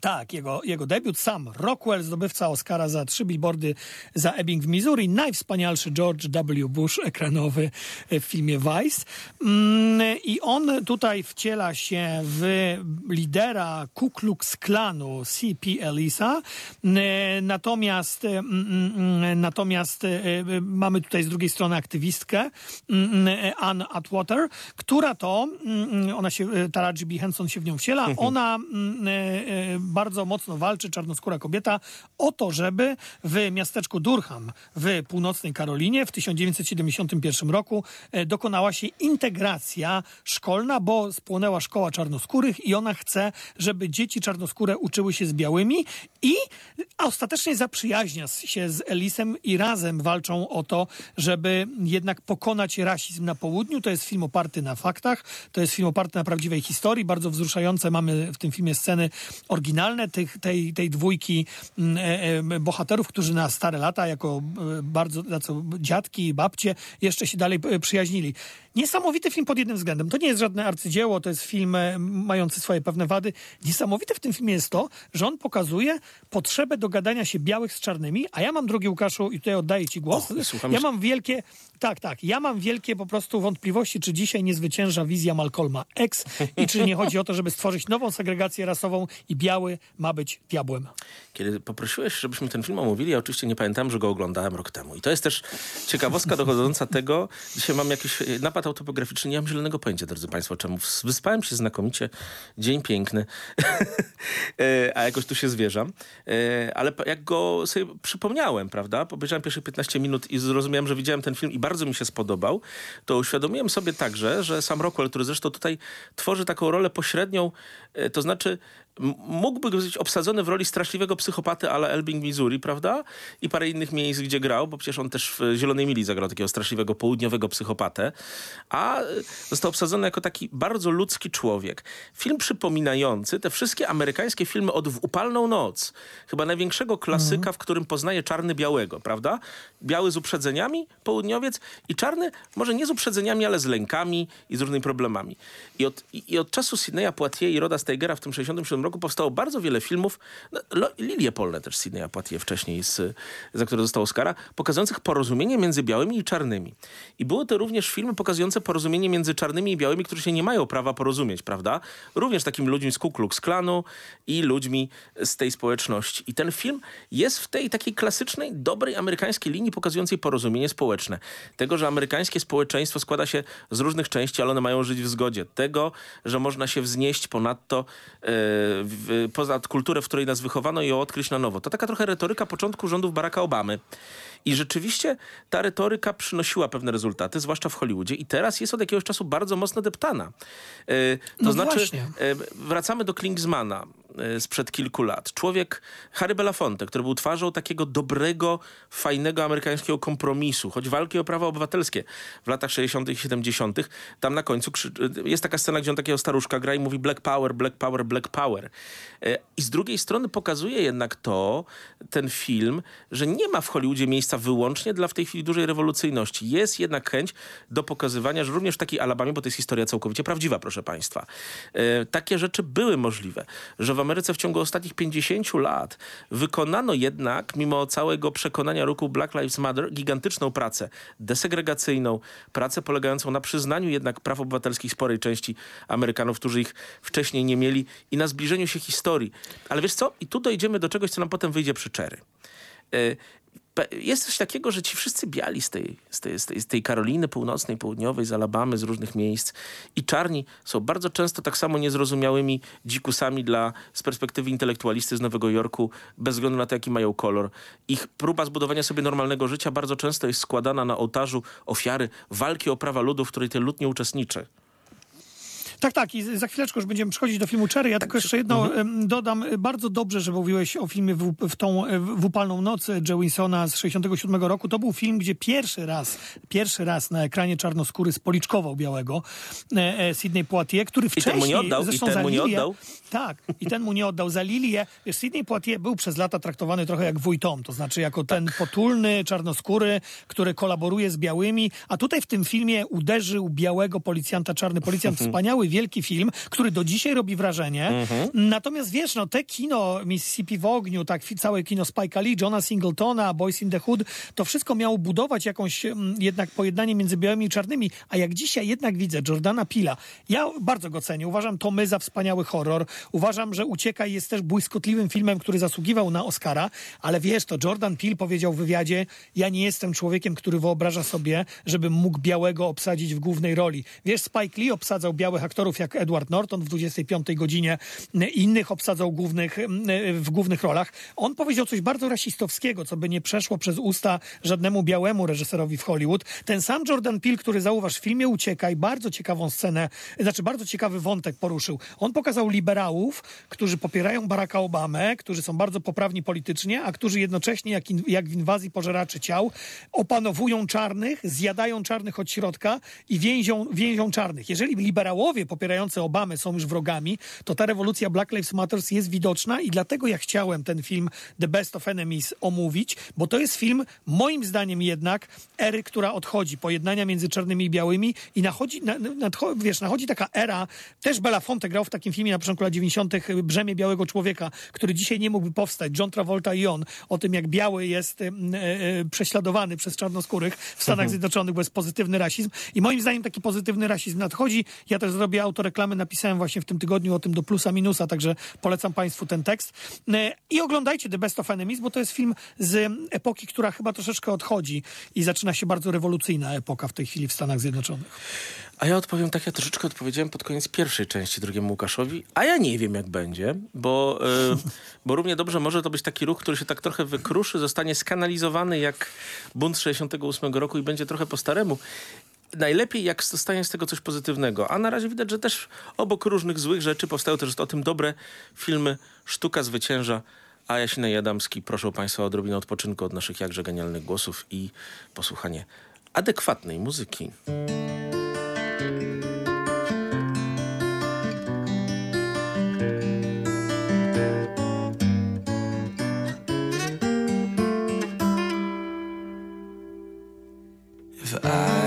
S3: Tak, jego, jego debiut, sam Rockwell, zdobywca Oscara za trzy billboardy za Ebbing w Missouri, najwspanialszy George W. Bush ekranowy w filmie Vice. Mm, I on tutaj wciela się w lidera Ku Klux Klanu C.P. Elisa. Mm, Natomiast, mm, mm, natomiast e, e, mamy tutaj z drugiej strony aktywistkę e, Ann Atwater, która to, ona się, e, Taraji B. Henson się w nią wciela, ona e, e, bardzo mocno walczy, czarnoskóra kobieta, o to, żeby w miasteczku Durham w północnej Karolinie w 1971 roku e, dokonała się integracja szkolna, bo spłonęła szkoła czarnoskórych i ona chce, żeby dzieci czarnoskóre uczyły się z białymi i ostatecznie zaprzyjaźnia się z Elisem i razem walczą o to, żeby jednak pokonać rasizm na południu. To jest film oparty na faktach, to jest film oparty na prawdziwej historii, bardzo wzruszające. Mamy w tym filmie sceny oryginalne tych, tej, tej dwójki mm, e, e, bohaterów, którzy na stare lata jako e, bardzo tacy dziadki i babcie jeszcze się dalej przyjaźnili. Niesamowity film pod jednym względem. To nie jest żadne arcydzieło, to jest film e, mający swoje pewne wady. Niesamowite w tym filmie jest to, że on pokazuje potrzebę dogadania się białych z czarnymi, a ja mam, drogi Łukaszu, i tutaj oddaję ci głos,
S2: O,
S3: ja mam wielkie, tak, tak, ja mam wielkie po prostu wątpliwości, czy dzisiaj nie zwycięża wizja Malcolma X i czy nie chodzi o to, żeby stworzyć nową segregację rasową i biały ma być diabłem.
S2: Kiedy poprosiłeś, żebyśmy ten film omówili, ja oczywiście nie pamiętałem, że go oglądałem rok temu. I to jest też ciekawostka dochodząca tego. Dzisiaj mam jakiś e, napad autobiograficzny, nie mam zielonego pojęcia, drodzy Państwo, czemu. Wyspałem się znakomicie, dzień piękny, E, a jakoś tu się zwierzam. E, Ale jak go sobie przypomniałem, prawda, obejrzałem pierwsze 15 minut i zrozumiałem, że widziałem ten film i bardzo mi się spodobał, to uświadomiłem sobie także, że sam Rockwell, który zresztą tutaj tworzy taką rolę pośrednią, e, to znaczy mógłby być obsadzony w roli straszliwego psychopaty ale Elbing, Missouri, prawda? I parę innych miejsc, gdzie grał, bo przecież on też w Zielonej Mili zagrał takiego straszliwego południowego psychopatę, a e, został obsadzony jako taki bardzo ludzki człowiek. Film przypominający te wszystkie amerykańskie filmy od W upalną noc. Chyba największego klasyka, w którym poznaje czarny białego, prawda? Biały z uprzedzeniami, południowiec i czarny może nie z uprzedzeniami, ale z lękami i z różnymi problemami. I od, i, i od czasu Sydneya Poitier i Roda Steigera w tym 67 roku powstało bardzo wiele filmów, no, lilie polne też Sydneya Poitier wcześniej, z, za które dostał Oscara, pokazujących porozumienie między białymi i czarnymi. I były to również filmy pokazujące porozumienie między czarnymi i białymi, którzy się nie mają prawa porozumieć, prawda? Również takimi ludźmi z Ku Klux Klanu i ludźmi z tej społeczności. I ten film jest w tej takiej klasycznej, dobrej amerykańskiej linii pokazującej porozumienie społeczne. Tego, że amerykańskie społeczeństwo składa się z różnych części, ale one mają żyć w zgodzie. Tego, że można się wznieść ponadto, e, w, poza kulturę, w której nas wychowano i ją odkryć na nowo. To taka trochę retoryka początku rządów Baracka Obamy. I rzeczywiście ta retoryka przynosiła pewne rezultaty, zwłaszcza w Hollywoodzie. I teraz jest od jakiegoś czasu bardzo mocno deptana. E, to
S3: No
S2: znaczy,
S3: właśnie.
S2: e, wracamy do Klingsmana. E, sprzed kilku lat. Człowiek Harry Belafonte, który był twarzą takiego dobrego, fajnego amerykańskiego kompromisu, choć walki o prawa obywatelskie w latach 60. i 70. Tam na końcu krzy... jest taka scena, gdzie on takiego staruszka gra i mówi Black Power, Black Power, Black Power. E, I z drugiej strony pokazuje jednak to, ten film, że nie ma w Hollywoodzie miejsca wyłącznie dla w tej chwili dużej rewolucyjności. Jest jednak chęć do pokazywania, że również w takiej Alabamie, bo to jest historia całkowicie prawdziwa, proszę państwa, takie rzeczy były możliwe, że w Ameryce w ciągu ostatnich 50 lat wykonano jednak, mimo całego przekonania ruchu Black Lives Matter, gigantyczną pracę desegregacyjną, pracę polegającą na przyznaniu jednak praw obywatelskich sporej części Amerykanów, którzy ich wcześniej nie mieli i na zbliżeniu się historii. Ale wiesz co? I tu dojdziemy do czegoś, co nam potem wyjdzie przy Cherry. Jest coś takiego, że ci wszyscy biali z tej, z, tej, z, tej, z tej Karoliny Północnej, Południowej, z Alabamy, z różnych miejsc i czarni są bardzo często tak samo niezrozumiałymi dzikusami dla, z perspektywy intelektualisty z Nowego Jorku, bez względu na to, jaki mają kolor. Ich próba zbudowania sobie normalnego życia bardzo często jest składana na ołtarzu ofiary walki o prawa ludu, w której ten lud nie uczestniczy.
S3: Tak, tak. I za chwileczkę już będziemy przechodzić do filmu Cherry. Ja tylko jeszcze jedno em, dodam. Bardzo dobrze, że mówiłeś o filmie w, w tą e, w upalną noc Joe Wilsona z 67 roku. To był film, gdzie pierwszy raz, pierwszy raz na ekranie czarnoskóry spoliczkował białego e, e, Sidney Poitier, który
S2: ten
S3: wcześniej...
S2: mu nie oddał, i ten mu nie
S3: Lilię-
S2: oddał.
S3: Tak, i ten mu nie oddał za Lilię. Wiesz, Sidney Poitier był przez lata traktowany trochę jak wuj Tom, to znaczy jako ten
S2: Tak.
S3: potulny, czarnoskóry, który kolaboruje z białymi, a tutaj w tym filmie uderzył białego policjanta, czarny policjant.
S2: Mhm.
S3: Wspaniały, wielki film, który do dzisiaj robi wrażenie.
S2: Mhm.
S3: Natomiast wiesz, no te kino Mississippi w ogniu, tak całe kino Spike'a Lee, Johna Singletona, Boys in the Hood, to wszystko miało budować jakąś mm, jednak pojednanie między białymi i czarnymi, a jak dzisiaj jednak widzę Jordana Pila, ja bardzo go cenię, uważam to my za wspaniały horror, uważam, że Uciekaj jest też błyskotliwym filmem, który zasługiwał na Oscara, ale wiesz, to Jordan Peele powiedział w wywiadzie, ja nie jestem człowiekiem, który wyobraża sobie, żebym mógł białego obsadzić w głównej roli. Wiesz, Spike Lee obsadzał białych aktorów jak Edward Norton w 25 godzinie, innych obsadzał głównych, w głównych rolach. On powiedział coś bardzo rasistowskiego, co by nie przeszło przez usta żadnemu białemu reżyserowi w Hollywood. Ten sam Jordan Peele, który zauważ w filmie Uciekaj, bardzo ciekawą scenę, znaczy bardzo ciekawy wątek poruszył. On pokazał liberałów, którzy popierają Baracka Obamę, którzy są bardzo poprawni politycznie, a którzy jednocześnie, jak, in, jak w inwazji pożeraczy ciał, opanowują czarnych, zjadają czarnych od środka i więzią, więzią czarnych. Jeżeli liberałowie popierający Obamę są już wrogami, to ta rewolucja Black Lives Matter jest widoczna i dlatego ja chciałem ten film The Best of Enemies omówić, bo to jest film, moim zdaniem jednak, ery, która odchodzi, pojednania między czarnymi i białymi i nachodzi, na, nadcho, wiesz, nachodzi taka era, też Belafonte grał w takim filmie na początku lat 90. Brzemię Białego Człowieka, który dzisiaj nie mógłby powstać. John Travolta i on, o tym jak biały jest e, e, prześladowany przez czarnoskórych w Stanach Zjednoczonych, bo jest pozytywny rasizm i moim zdaniem taki pozytywny rasizm nadchodzi. Ja też zrobię autoreklamy, napisałem właśnie w tym tygodniu o tym do plusa minusa, także polecam Państwu ten tekst. E, I oglądajcie The Best of Enemies, bo to jest film z epoki, która chyba troszeczkę odchodzi i zaczyna się bardzo rewolucyjna epoka w tej chwili w Stanach Zjednoczonych.
S2: A ja odpowiem tak, ja troszeczkę odpowiedziałem pod koniec pierwszej części drugiemu Łukaszowi, a ja nie wiem jak będzie, bo, e, bo równie dobrze może to być taki ruch, który się tak trochę wykruszy, zostanie skanalizowany jak bunt 68 roku i będzie trochę po staremu. Najlepiej jak zostanie z tego coś pozytywnego, a na razie widać, że też obok różnych złych rzeczy powstają też o tym dobre filmy Sztuka zwycięża, a Jasina Jadamski proszę Państwa o odrobinę odpoczynku od naszych jakże genialnych głosów i posłuchanie adekwatnej muzyki.
S5: If I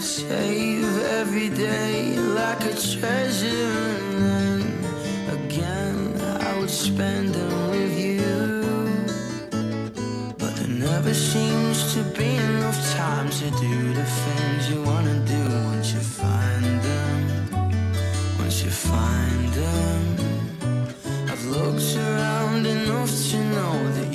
S5: save every day like a treasure. And then again I would spend them with you. But there never seems to be enough time to do the things you wanna do once you find them. Once you find them. I've looked around enough to know that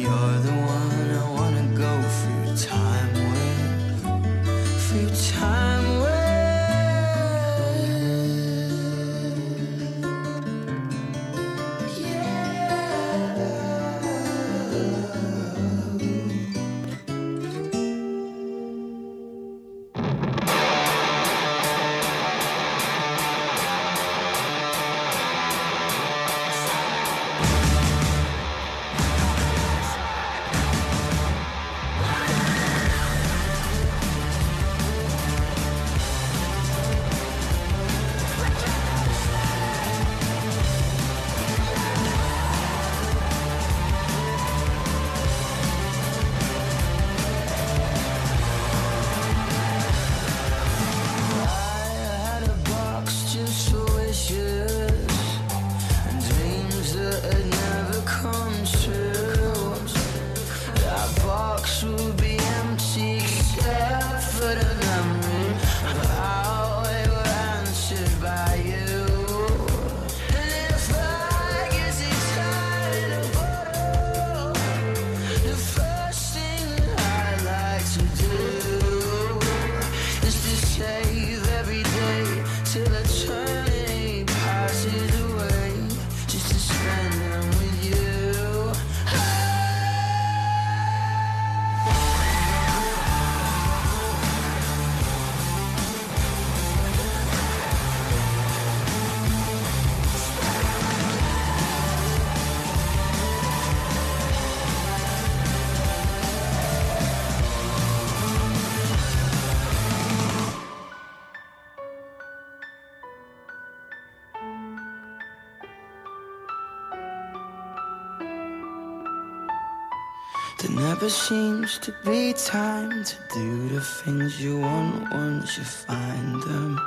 S5: never seems to be time to do the things you want once you find them.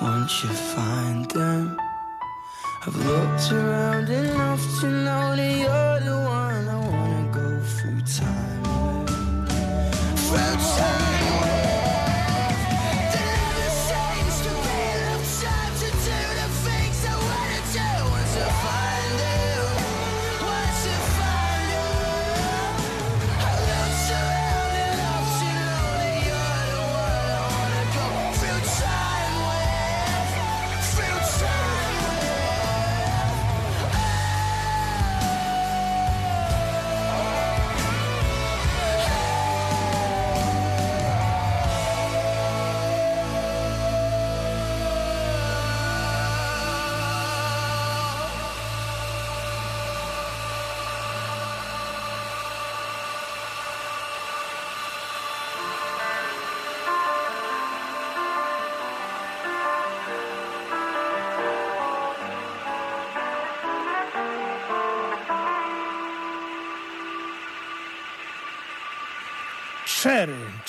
S5: Once you find them. I've looked around enough to know that you're the one I wanna go through time with. Through time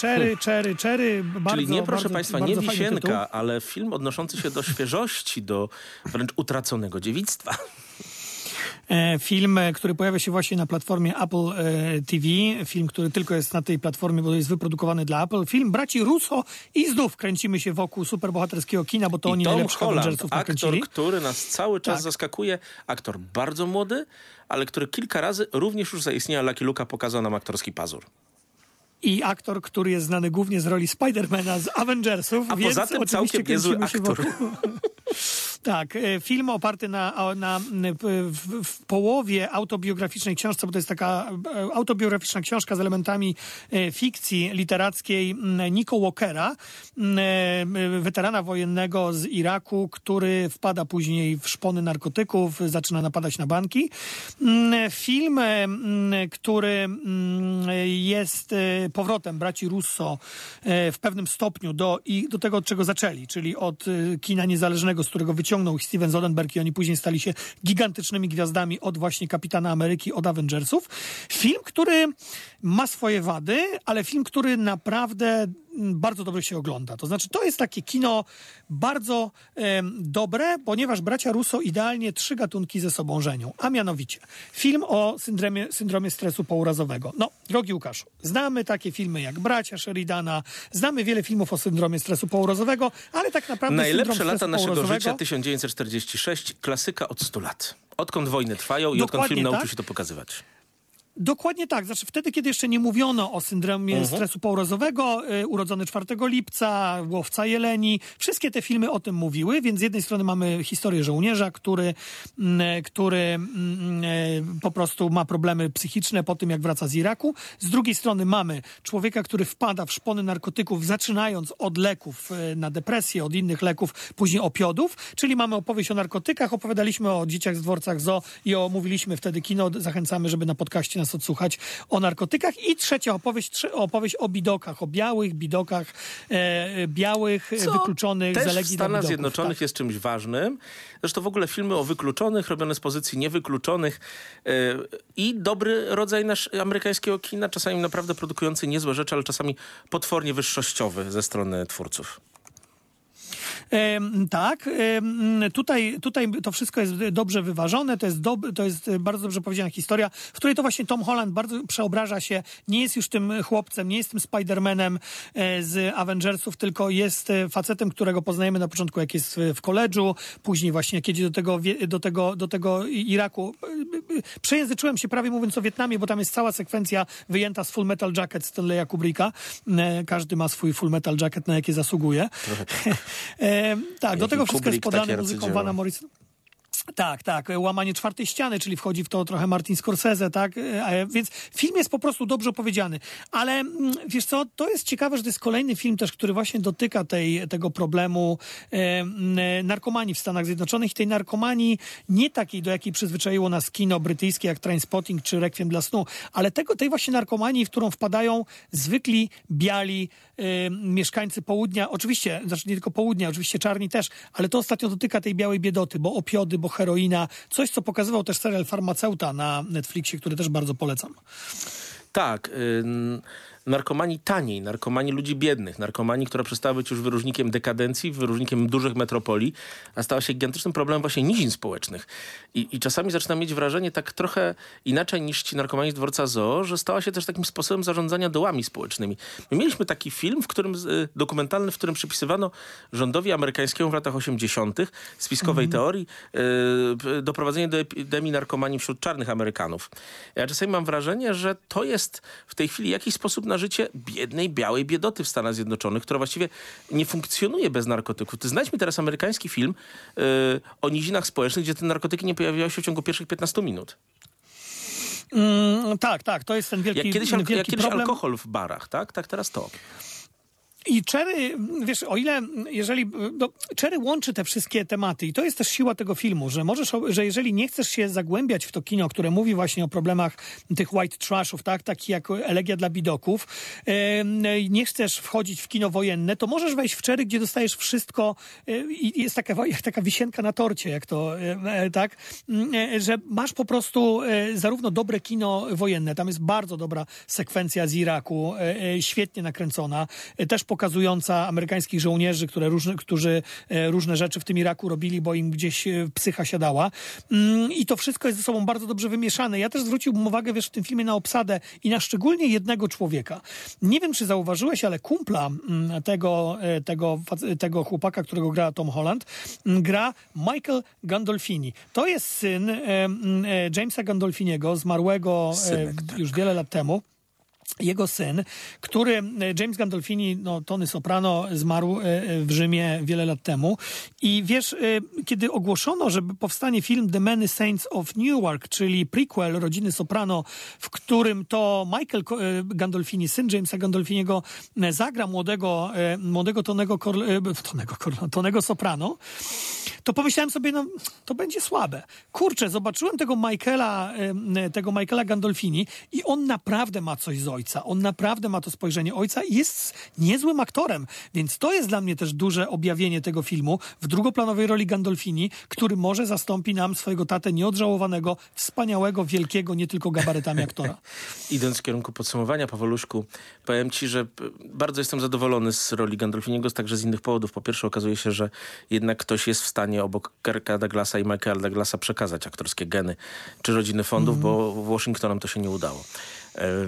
S3: Cherry, cherry, cherry. Bardzo,
S2: Czyli nie, proszę
S3: bardzo,
S2: Państwa,
S3: bardzo
S2: nie wisienka, ale film odnoszący się do świeżości, do wręcz utraconego dziewictwa.
S3: E, Film, e, który pojawia się właśnie na platformie Apple e, TV. Film, który tylko jest na tej platformie, bo jest wyprodukowany dla Apple. Film braci Russo i znów kręcimy się wokół superbohaterskiego kina, bo to
S2: I
S3: oni
S2: Tom
S3: najlepszych
S2: Holland,
S3: Avengersów
S2: aktor,
S3: nakręcili.
S2: który nas cały czas
S3: Tak.
S2: zaskakuje. Aktor bardzo młody, ale który kilka razy również już zaistniała Lucky Luka pokazał nam aktorski pazur.
S3: I aktor, który jest znany głównie z roli Spidermana z Avengersów.
S2: A
S3: więc
S2: poza tym
S3: oczywiście
S2: całkiem niezły aktor.
S3: Tak, e, film oparty na, na w, w połowie autobiograficznej książce, bo to jest taka e, autobiograficzna książka z elementami e, fikcji literackiej Nico Walkera, weterana wojennego z Iraku, który wpada później w szpony narkotyków, zaczyna napadać na banki. Film, który jest powrotem braci Russo w pewnym stopniu do, i do tego, od czego zaczęli, czyli od kina niezależnego, z którego wyciągnął ich Steven Soderbergh i oni później stali się gigantycznymi gwiazdami od właśnie Kapitana Ameryki, od Avengersów. Film, który ma swoje wady, ale film, który naprawdę bardzo dobrze się ogląda. To znaczy, to jest takie kino bardzo dobre, ponieważ bracia Russo idealnie trzy gatunki ze sobą żenią. A mianowicie film o syndromie, syndromie stresu pourazowego. No, drogi Łukaszu, znamy takie filmy jak Bracia Sheridana, znamy wiele filmów o syndromie stresu pourazowego, ale tak naprawdę
S2: Najlepsze lata naszego życia 1946, klasyka od 100 lat. Odkąd wojny trwają i odkąd
S3: Dokładnie
S2: film nauczył
S3: tak.
S2: się to pokazywać.
S3: Dokładnie tak. Znaczy wtedy, kiedy jeszcze nie mówiono o syndromie stresu pourazowego, y, urodzony 4 lipca, Łowca Jeleni, wszystkie te filmy o tym mówiły, więc z jednej strony mamy historię żołnierza, który, mm, który mm, e, po prostu ma problemy psychiczne po tym, jak wraca z Iraku. Z drugiej strony mamy człowieka, który wpada w szpony narkotyków, zaczynając od leków e, na depresję, od innych leków, później opiodów, czyli mamy opowieść o narkotykach, opowiadaliśmy o dzieciach z dworcach ZO i o, mówiliśmy wtedy kino, zachęcamy, żeby na podcaście nas odsłuchać o narkotykach i trzecia opowieść, trze- opowieść o bidokach, o białych bidokach, e, białych, e,
S2: Co
S3: wykluczonych
S2: też
S3: z
S2: w Stanach
S3: Bidoców,
S2: Zjednoczonych
S3: tak.
S2: jest czymś ważnym. Zresztą w ogóle filmy o wykluczonych, robione z pozycji niewykluczonych yy, i dobry rodzaj nasz amerykańskiego kina, czasami naprawdę produkujący niezłe rzeczy, ale czasami potwornie wyższościowy ze strony twórców.
S3: Tak, tutaj, tutaj to wszystko jest dobrze wyważone, to jest, dob, to jest bardzo dobrze powiedziana historia, w której to właśnie Tom Holland bardzo przeobraża się, nie jest już tym chłopcem, nie jest tym Spider-Manem e, z Avengersów, tylko jest e, facetem, którego poznajemy na początku, jak jest w, koledżu, później właśnie, jak jedzie do tego, do tego, do tego Iraku. E, Przejęzyczyłem się prawie mówiąc o Wietnamie, bo tam jest cała sekwencja wyjęta z Full Metal Jacket Stanleya Kubricka. Każdy ma swój Full Metal Jacket, na jakie zasługuje. E, tak, do tego wszystko jest podane muzyką
S2: arcydzieło.
S3: Vana Morrison. Tak, tak. Łamanie czwartej ściany, czyli wchodzi w to trochę Martin Scorsese, tak? E, Więc film jest po prostu dobrze opowiedziany. Ale mm, wiesz co, to jest ciekawe, że to jest kolejny film też, który właśnie dotyka tej, tego problemu e, mm, narkomanii w Stanach Zjednoczonych i tej narkomanii nie takiej, do jakiej przyzwyczaiło nas kino brytyjskie, jak Trainspotting czy Requiem dla snu, ale tego, tej właśnie narkomanii, w którą wpadają zwykli, biali e, mieszkańcy południa, oczywiście, znaczy nie tylko południa, oczywiście czarni też, ale to ostatnio dotyka tej białej biedoty, bo opiody, bo heroina, coś, co pokazywał też serial Farmaceuta na Netflixie, który też bardzo polecam.
S2: Tak, narkomanii taniej, narkomanii ludzi biednych, narkomanii, która przestała być już wyróżnikiem dekadencji, wyróżnikiem dużych metropolii, a stała się gigantycznym problemem właśnie nizin społecznych. I, I czasami zaczynam mieć wrażenie tak trochę inaczej niż ci narkomani z dworca Zoo, że stała się też takim sposobem zarządzania dołami społecznymi. My mieliśmy taki film, w którym, y, dokumentalny, w którym przypisywano rządowi amerykańskiemu w latach 80. spiskowej teorii y, doprowadzenie do epidemii narkomanii wśród czarnych Amerykanów. Ja czasami mam wrażenie, że to jest w tej chwili jakiś sposób na życie biednej, białej biedoty w Stanach Zjednoczonych, która właściwie nie funkcjonuje bez narkotyków. Ty znajdź mi teraz amerykański film y, o nizinach społecznych, gdzie te narkotyki nie pojawiały się w ciągu pierwszych 15 minut.
S3: Mm, tak, tak, to jest ten wielki,
S2: Jak kiedyś,
S3: wielki
S2: jak kiedyś
S3: problem.
S2: alkohol w barach, tak? Tak teraz to.
S3: I Cherry, wiesz, o ile, jeżeli, no, Cherry łączy te wszystkie tematy i to jest też siła tego filmu, że możesz, że jeżeli nie chcesz się zagłębiać w to kino, które mówi właśnie o problemach tych white trashów, tak, takich jak Elegia dla bidoków, em, nie chcesz wchodzić w kino wojenne, to możesz wejść w Cherry, gdzie dostajesz wszystko e, i jest taka, jak taka wisienka na torcie, jak to, e, tak, e, że masz po prostu e, zarówno dobre kino wojenne, tam jest bardzo dobra sekwencja z Iraku, świetnie nakręcona, też pokazująca amerykańskich żołnierzy, które różne, którzy e, różne rzeczy w tym Iraku robili, bo im gdzieś e, psycha siadała. Mm, I to wszystko jest ze sobą bardzo dobrze wymieszane. Ja też zwróciłbym uwagę, wiesz, w tym filmie na obsadę i na szczególnie jednego człowieka. Nie wiem, czy zauważyłeś, ale kumpla mm, tego, e, tego, tego chłopaka, którego gra Tom Holland, mm, gra Michael Gandolfini. To jest syn Jamesa Gandolfiniego, zmarłego e, już wiele lat temu jego syn, który e, James Gandolfini, no Tony Soprano zmarł e, w Rzymie wiele lat temu i wiesz, e, kiedy ogłoszono, że powstanie film The Many Saints of Newark, czyli prequel rodziny Soprano, w którym to Michael e, Gandolfini, syn Jamesa Gandolfiniego e, zagra młodego, e, młodego Tonego, Corle- e, Tonego, Corle- Tonego Soprano, to pomyślałem sobie, no to będzie słabe. Kurczę, zobaczyłem tego Michaela, tego Michaela Gandolfini i on naprawdę ma coś z ojca. On naprawdę ma to spojrzenie ojca i jest niezłym aktorem. Więc to jest dla mnie też duże objawienie tego filmu w drugoplanowej roli Gandolfini, który może zastąpi nam swojego tatę nieodżałowanego, wspaniałego, wielkiego, nie tylko gabaretami aktora.
S2: Idąc w kierunku podsumowania, Pawoluszku, powiem ci, że p- bardzo jestem zadowolony z roli Gandolfiniego, także z innych powodów. Po pierwsze okazuje się, że jednak ktoś jest w stanie obok Kirka Douglasa i Michaela Douglasa przekazać aktorskie geny czy rodziny fondów, bo Washingtonom to się nie udało.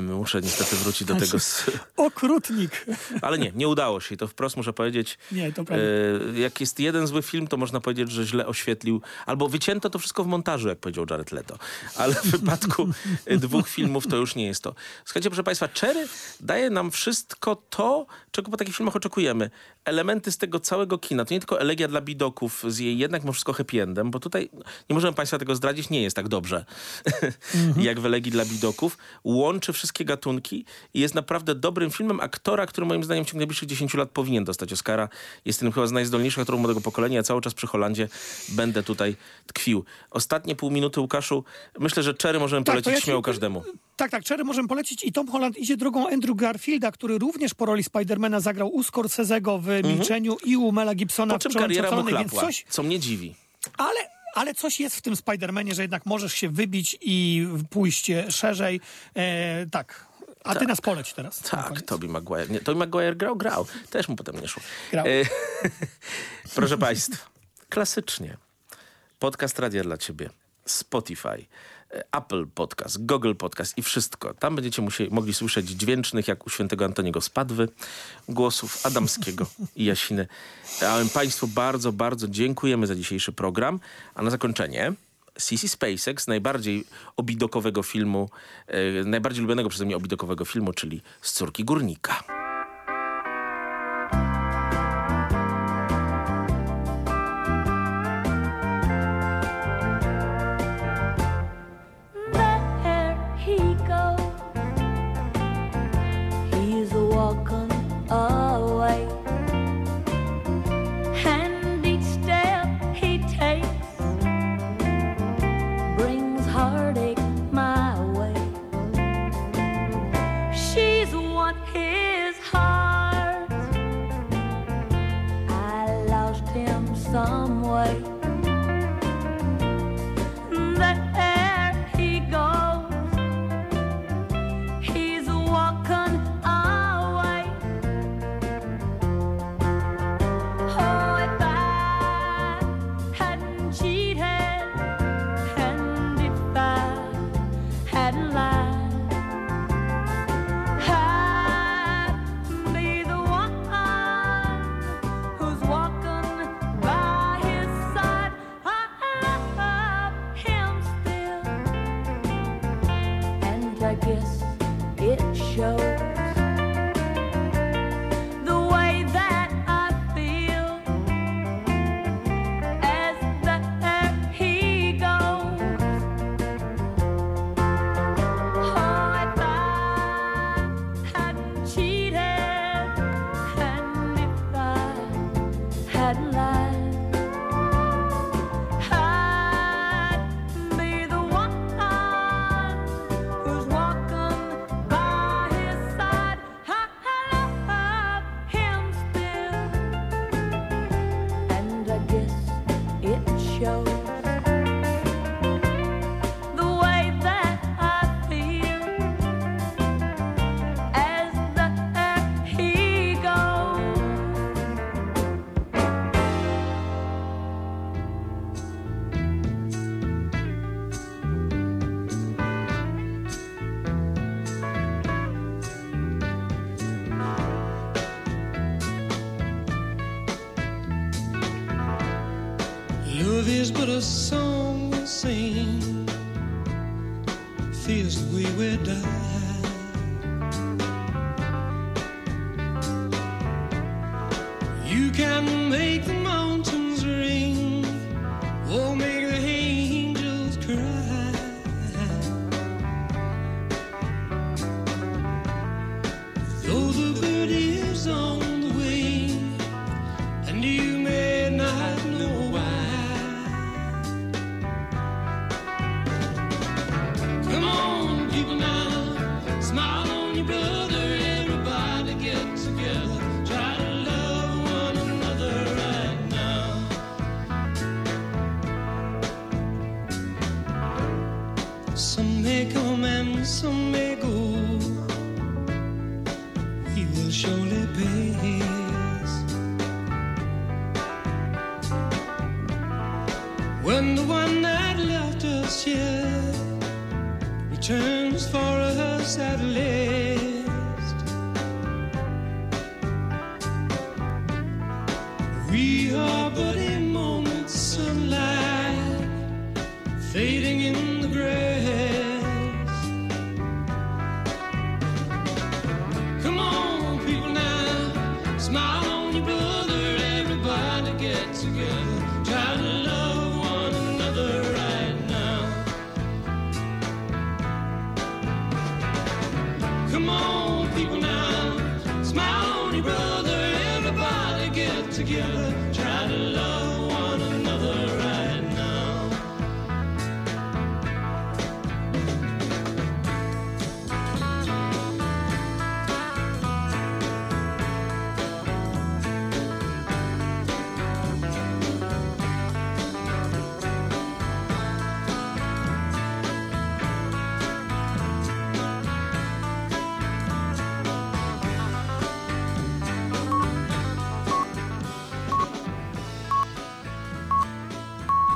S2: Muszę niestety wrócić do tego.
S3: Okrutnik.
S2: Ale nie, nie udało się i to wprost muszę powiedzieć.
S3: Nie, to prawda.
S2: E, jak jest jeden zły film, to można powiedzieć, że źle oświetlił, albo wycięto to wszystko w montażu, jak powiedział Jared Leto. Ale w wypadku e, dwóch filmów to już nie jest to. Słuchajcie, proszę Państwa, Cherry daje nam wszystko to, czego po takich filmach oczekujemy. Elementy z tego całego kina. To nie tylko elegia dla bidoków z jej jednak mimo wszystko happy endem, bo tutaj nie możemy Państwa tego zdradzić, nie jest tak dobrze jak w elegii dla bidoków. Łączy wszystkie gatunki i jest naprawdę dobrym filmem aktora, który moim zdaniem w ciągu najbliższych 10 lat powinien dostać Oscara. Jest tym chyba z najzdolniejszych aktorów młodego pokolenia. Ja cały czas przy Holandzie będę tutaj tkwił. Ostatnie pół minuty, Łukaszu. Myślę, że Cherry możemy
S3: Tak,
S2: polecić
S3: ja
S2: śmiało każdemu.
S3: Tak, tak, Cherry możemy polecić i Tom Holland idzie drogą Andrew Garfielda, który również po roli Spidermana zagrał u Scorsese'ego w Milczeniu i u Mela Gibsona
S2: Po
S3: w
S2: czym
S3: Przełęczy
S2: kariera mu chlapła,
S3: coś,
S2: co mnie dziwi.
S3: ale, ale coś jest w tym Spidermanie, że jednak możesz się wybić i pójść e, szerzej. E, tak. A ty nas poleć teraz.
S2: Tak. Tobey Maguire. Nie, Tobey Maguire grał, grał. Też mu potem nie szło.
S3: Grał.
S2: E, proszę Państwa, klasycznie. Podcast Radia dla Ciebie. Spotify, Apple Podcast, Google Podcast i wszystko. Tam będziecie musieli, mogli słyszeć dźwięcznych, jak u świętego Antoniego Spadwy, głosów Adamskiego i Jasiny. A Państwu bardzo, bardzo dziękujemy za dzisiejszy program. A na zakończenie... CC SpaceX, najbardziej obidokowego filmu, e, najbardziej lubianego przeze mnie obidokowego filmu, czyli Z córki górnika.